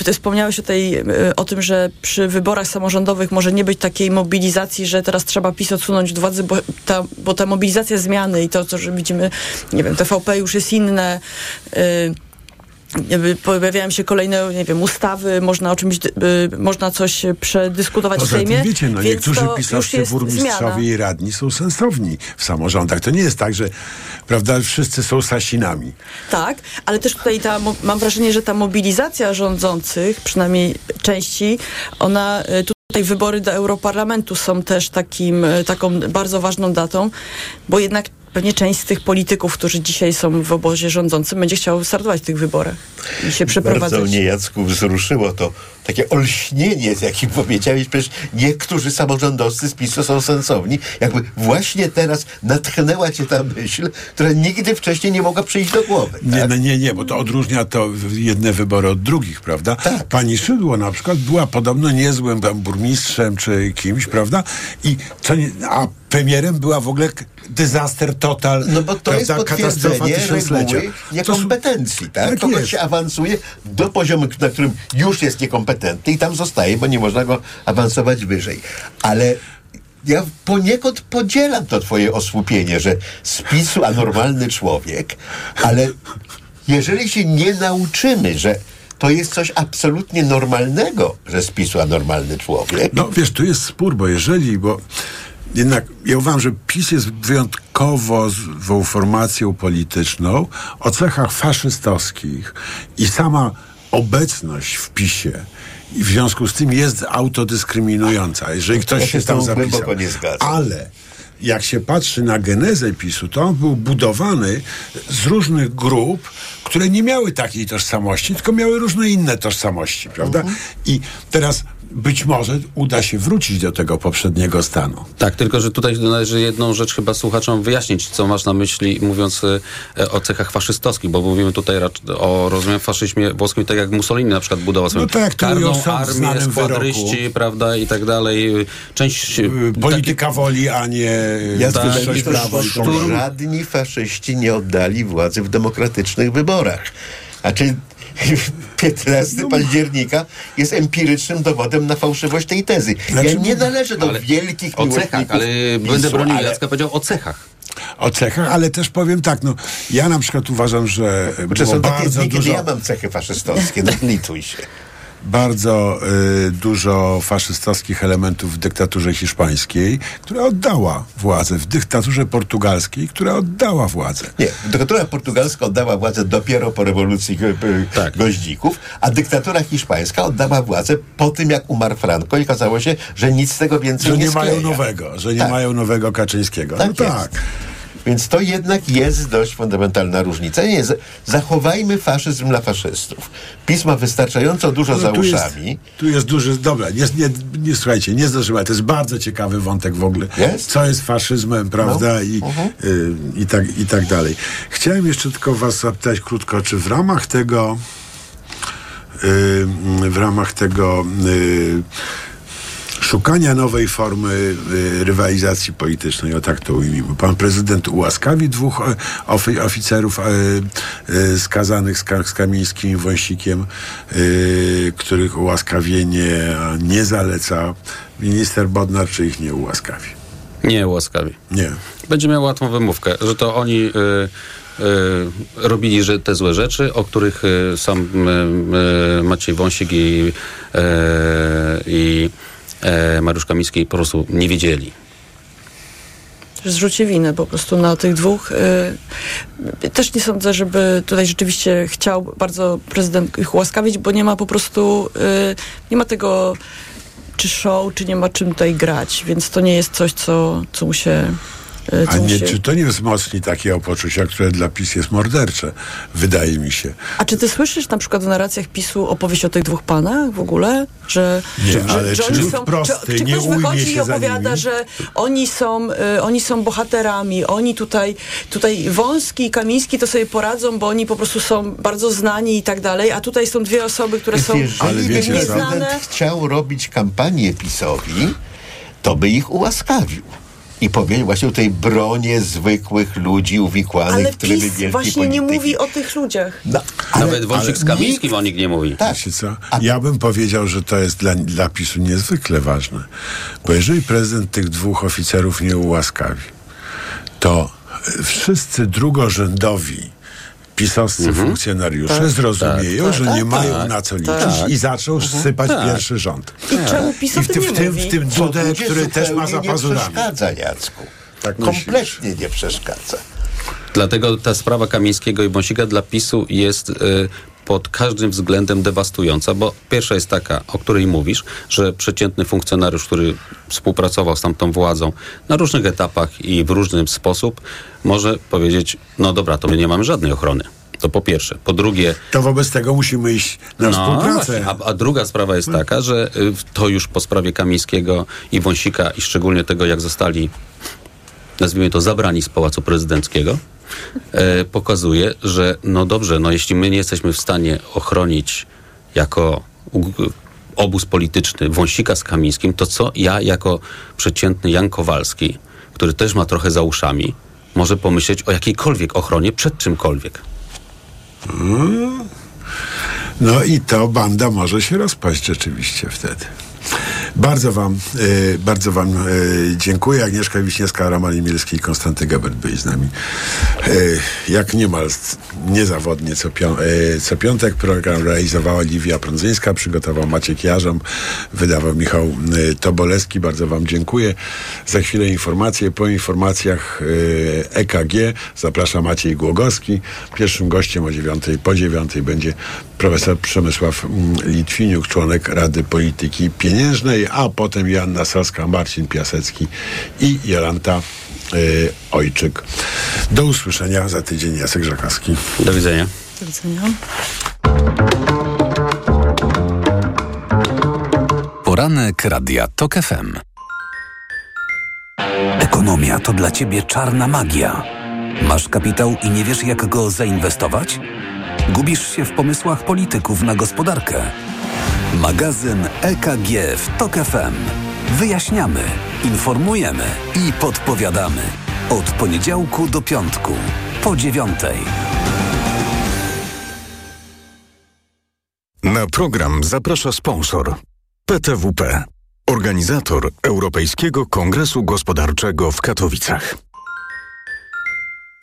y, wspomniałeś o, tej, y, o tym, że przy wyborach samorządowych może nie być takiej mobilizacji, że teraz trzeba PiS odsunąć od władzy, bo ta, bo ta mobilizacja zmiany i to, co że widzimy, nie wiem, TVP już jest inne. Y, pojawiają się kolejne, nie wiem, ustawy, można o czymś, y, można coś przedyskutować w Poza Sejmie. tym wiecie, no niektórzy jest burmistrzowie i radni są sensowni w samorządach. To nie jest tak, że prawda, wszyscy są sasinami. Tak, ale też tutaj ta, mam wrażenie, że ta mobilizacja rządzących, przynajmniej części, ona y, tutaj wybory do Europarlamentu są też takim, y, taką bardzo ważną datą, bo jednak pewnie część z tych polityków, którzy dzisiaj są w obozie rządzącym, będzie chciał startować w tych wyborach i się przeprowadzać. Bardzo mnie Jacku wzruszyło to takie olśnienie, z jakim powiedziałeś, przecież niektórzy samorządowcy z PiSu są sensowni. Jakby właśnie teraz natchnęła cię ta myśl, która nigdy wcześniej nie mogła przyjść do głowy. Nie, no nie, nie, bo to odróżnia to jedne wybory od drugich, prawda? Tak. Pani Szydło na przykład była podobno niezłym tam burmistrzem czy kimś, prawda? I co nie, a premierem była w ogóle disaster total, No bo to prawda? jest katastrofa tysiąclecia. niekompetencji, tak? tak Kogoś się awansuje do poziomu, na którym już jest niekompetentny i tam zostaje, bo nie można go awansować wyżej. Ale ja poniekąd podzielam to twoje osłupienie, że z PiSu anormalny człowiek, ale jeżeli się nie nauczymy, że to jest coś absolutnie normalnego, że z PiSu anormalny człowiek, No wiesz, tu jest spór, bo jeżeli, bo jednak ja uważam, że PiS jest wyjątkowo złą formacją polityczną o cechach faszystowskich i sama obecność w PiSie i w związku z tym jest autodyskryminująca. Jeżeli ktoś Ja się tam zapisał. Ale jak się patrzy na genezę PiSu, to on był budowany z różnych grup, które nie miały takiej tożsamości, tylko miały różne inne tożsamości, prawda? I teraz być może uda się wrócić do tego poprzedniego stanu. Tak, tylko że tutaj należy jedną rzecz chyba słuchaczom wyjaśnić, co masz na myśli, mówiąc e, o cechach faszystowskich, bo mówimy tutaj o, rozumiem, faszyzmie włoskim, tak jak Mussolini na przykład budował swoją No tak, to karną armię, znanym skwadryści, wyroku. prawda, i tak dalej. Część... Polityka woli, a nie Ja Tak, prawa. Żadni faszyści nie oddali władzy w demokratycznych wyborach. A czy 15 października jest empirycznym dowodem na fałszywość tej tezy. Ja Znaczy, nie należę do ale- wielkich o cechach, ale PiSu, będę bronił ale- Jacka, powiedział o cechach. o cechach, ale też powiem tak, no ja na przykład uważam, że było są takie bardzo dni, kiedy dużo, ja mam cechy faszystowskie, no lituj się. Bardzo y, dużo faszystowskich elementów w dyktaturze hiszpańskiej, która oddała władzę, w dyktaturze portugalskiej, która oddała władzę. Nie, dyktatura portugalska oddała władzę dopiero po rewolucji go- Tak. goździków, a dyktatura hiszpańska oddała władzę po tym, jak umarł Franco i okazało się, że nic z tego więcej Że nie nie mają nowego, że nie Tak. mają nowego Kaczyńskiego. Tak no jest. tak. Więc to jednak jest dość fundamentalna różnica. Nie, zachowajmy faszyzm dla faszystów. Pisma wystarczająco dużo za No, tu jest- uszami. Tu jest duży, dobra, nie, nie, nie słuchajcie, nie zdążyłem, to jest bardzo ciekawy wątek w ogóle. Jest? Co jest faszyzmem, prawda, No. I, Mhm. y, i, tak, i tak dalej. Chciałem jeszcze tylko was zapytać krótko, czy w ramach tego y, w ramach tego y, szukania nowej formy y, rywalizacji politycznej, o tak to ujmijmy. Pan prezydent ułaskawi dwóch e, ofi- oficerów e, e, skazanych z, Ka- z Kamińskim i Wąsikiem, których ułaskawienie nie zaleca minister Bodnar, czy ich nie ułaskawi? Nie łaskawie. Nie. Będzie miał łatwą wymówkę, że to oni y, y, robili że te złe rzeczy, o których y, sam y, Maciej Wąsik i, i y, Mariusz Kamiński po prostu nie wiedzieli. Zrzuci winę po prostu na tych dwóch. Y, Też nie sądzę, żeby tutaj rzeczywiście chciał bardzo prezydent ich ułaskawić, bo nie ma po prostu, y, nie ma tego czy show, czy nie ma czym tutaj grać, więc to nie jest coś, co, co mu się... y, A nie, się... czy to nie wzmocni takiego poczucia, które dla PiS jest mordercze? Wydaje mi się. A czy ty słyszysz na przykład w narracjach PiSu opowieść o tych dwóch panach w ogóle? Że, Nie, że, ale że czy są, prosty czy, czy nie ktoś wychodzi i opowiada, że oni są, y, oni są bohaterami, oni tutaj, tutaj Wąski i Kamiński to sobie poradzą, bo oni po prostu są bardzo znani i tak dalej, a tutaj są dwie osoby, które są Jeżeli by wiecie nieznane. chciał robić kampanię PiSowi, to by ich ułaskawił. I powiedział właśnie o tej bronie zwykłych ludzi uwikłanych Ale w tryby PiS wielkiej właśnie nie polityki. mówi o tych ludziach. No, Nawet Wąsik z Kamińskim o nich nie mówi. Tak. Wiecie co? Ja bym powiedział, że to jest dla, dla PiSu niezwykle ważne. Bo jeżeli prezydent tych dwóch oficerów nie ułaskawi, to e, wszyscy drugorzędowi pisowscy funkcjonariusze Tak. zrozumieją, Tak, że tak, nie tak, mają tak, na co liczyć tak. i zaczną Mhm. sypać Tak. pierwszy rząd. I czemu PiS o I w tym nie w tym, mówi? w tym Dudę, który też ma za zupełnie nie pazurami. przeszkadza, Jacku. Tak myślisz? Kompletnie nie przeszkadza. Dlatego ta sprawa Kamińskiego i Wąsika dla PiSu jest y, pod każdym względem dewastująca, bo pierwsza jest taka, o której mówisz, że przeciętny funkcjonariusz, który współpracował z tamtą władzą na różnych etapach i w różny sposób, może powiedzieć, no dobra, to my nie mamy żadnej ochrony. To po pierwsze. Po drugie, To wobec tego musimy iść na współpracę. właśnie. A, a druga sprawa jest taka, że y, to już po sprawie Kamińskiego i Wąsika i szczególnie tego, jak zostali, nazwijmy to, zabrani z Pałacu Prezydenckiego, pokazuje, że no dobrze, no jeśli my nie jesteśmy w stanie ochronić jako obóz polityczny Wąsika z Kamińskim, to co ja jako przeciętny Jan Kowalski, który też ma trochę za uszami, może pomyśleć o jakiejkolwiek ochronie przed czymkolwiek. Mm. No i to banda może się rozpaść rzeczywiście wtedy. Bardzo wam, e, bardzo wam e, dziękuję. Agnieszka Wiśniewska, Roman Imielski i Konstanty Gebert byli z nami. E, jak niemal niezawodnie co, pią- co piątek program realizowała Liwia Prądzyńska, przygotował Maciek Jarzom, wydawał Michał Tobolewski. Bardzo wam dziękuję. Za chwilę informacje. Po informacjach EKG zaprasza Maciej Głogowski. Pierwszym gościem o dziewiątej, po dziewiątej będzie profesor Przemysław mm, Litwiniuk, członek Rady Polityki Pieniężnej, a potem Joanna Soska, Marcin Piasecki i Jolanta y, Ojczyk. Do usłyszenia za tydzień. Jacek Żakowski. Do widzenia. Do widzenia. Poranek Radia TOK FM. Ekonomia to dla Ciebie czarna magia. Masz kapitał i nie wiesz jak go zainwestować? Gubisz się w pomysłach polityków na gospodarkę? Magazyn EKG w TOK FM. Wyjaśniamy, informujemy i podpowiadamy. Od poniedziałku do piątku, po dziewiątej. Na program zaprasza sponsor PTWP, organizator Europejskiego Kongresu Gospodarczego w Katowicach.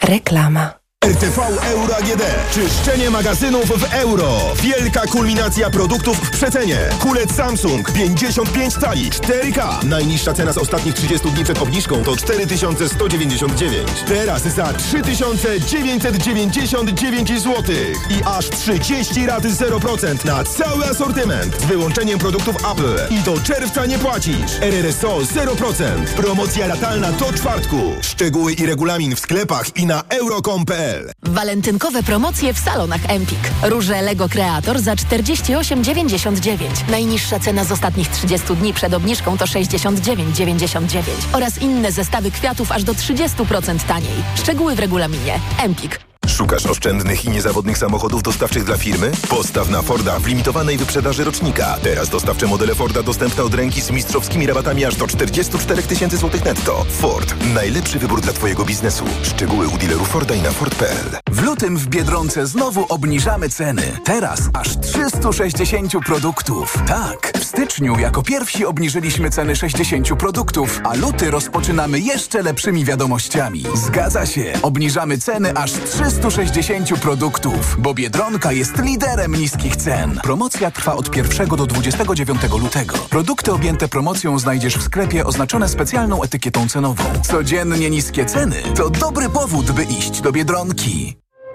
Reklama. RTV Euro AGD. Czyszczenie magazynów w euro. Wielka kulminacja produktów w przecenie. Kulec Samsung 55 cali 4K. Najniższa cena z ostatnich 30 dni przed obniżką to 4199. Teraz za 3999 zł. I aż 30 raty 0% na cały asortyment. Z wyłączeniem produktów Apple. I do czerwca nie płacisz. RRSO 0%. Promocja ratalna do czwartku. Szczegóły i regulamin w sklepach i na euro.com.pl Walentynkowe promocje w salonach Empik. Róże Lego Creator za 48,99. Najniższa cena z ostatnich 30 dni przed obniżką to 69,99. Oraz inne zestawy kwiatów aż do 30% taniej. Szczegóły w regulaminie. Empik. Szukasz oszczędnych i niezawodnych samochodów dostawczych dla firmy? Postaw na Forda w limitowanej wyprzedaży rocznika. Teraz dostawcze modele Forda dostępne od ręki z mistrzowskimi rabatami aż do 44 tysięcy złotych netto. Ford. Najlepszy wybór dla Twojego biznesu. Szczegóły u dealerów Forda i na Ford.pl. W lutym w Biedronce znowu obniżamy ceny. Teraz aż 360 produktów. Tak, w styczniu jako pierwsi obniżyliśmy ceny 60 produktów, a luty rozpoczynamy jeszcze lepszymi wiadomościami. Zgadza się, obniżamy ceny aż 360 produktów, bo Biedronka jest liderem niskich cen. Promocja trwa od 1 do 29 lutego. Produkty objęte promocją znajdziesz w sklepie oznaczone specjalną etykietą cenową. Codziennie niskie ceny to dobry powód, by iść do Biedronki.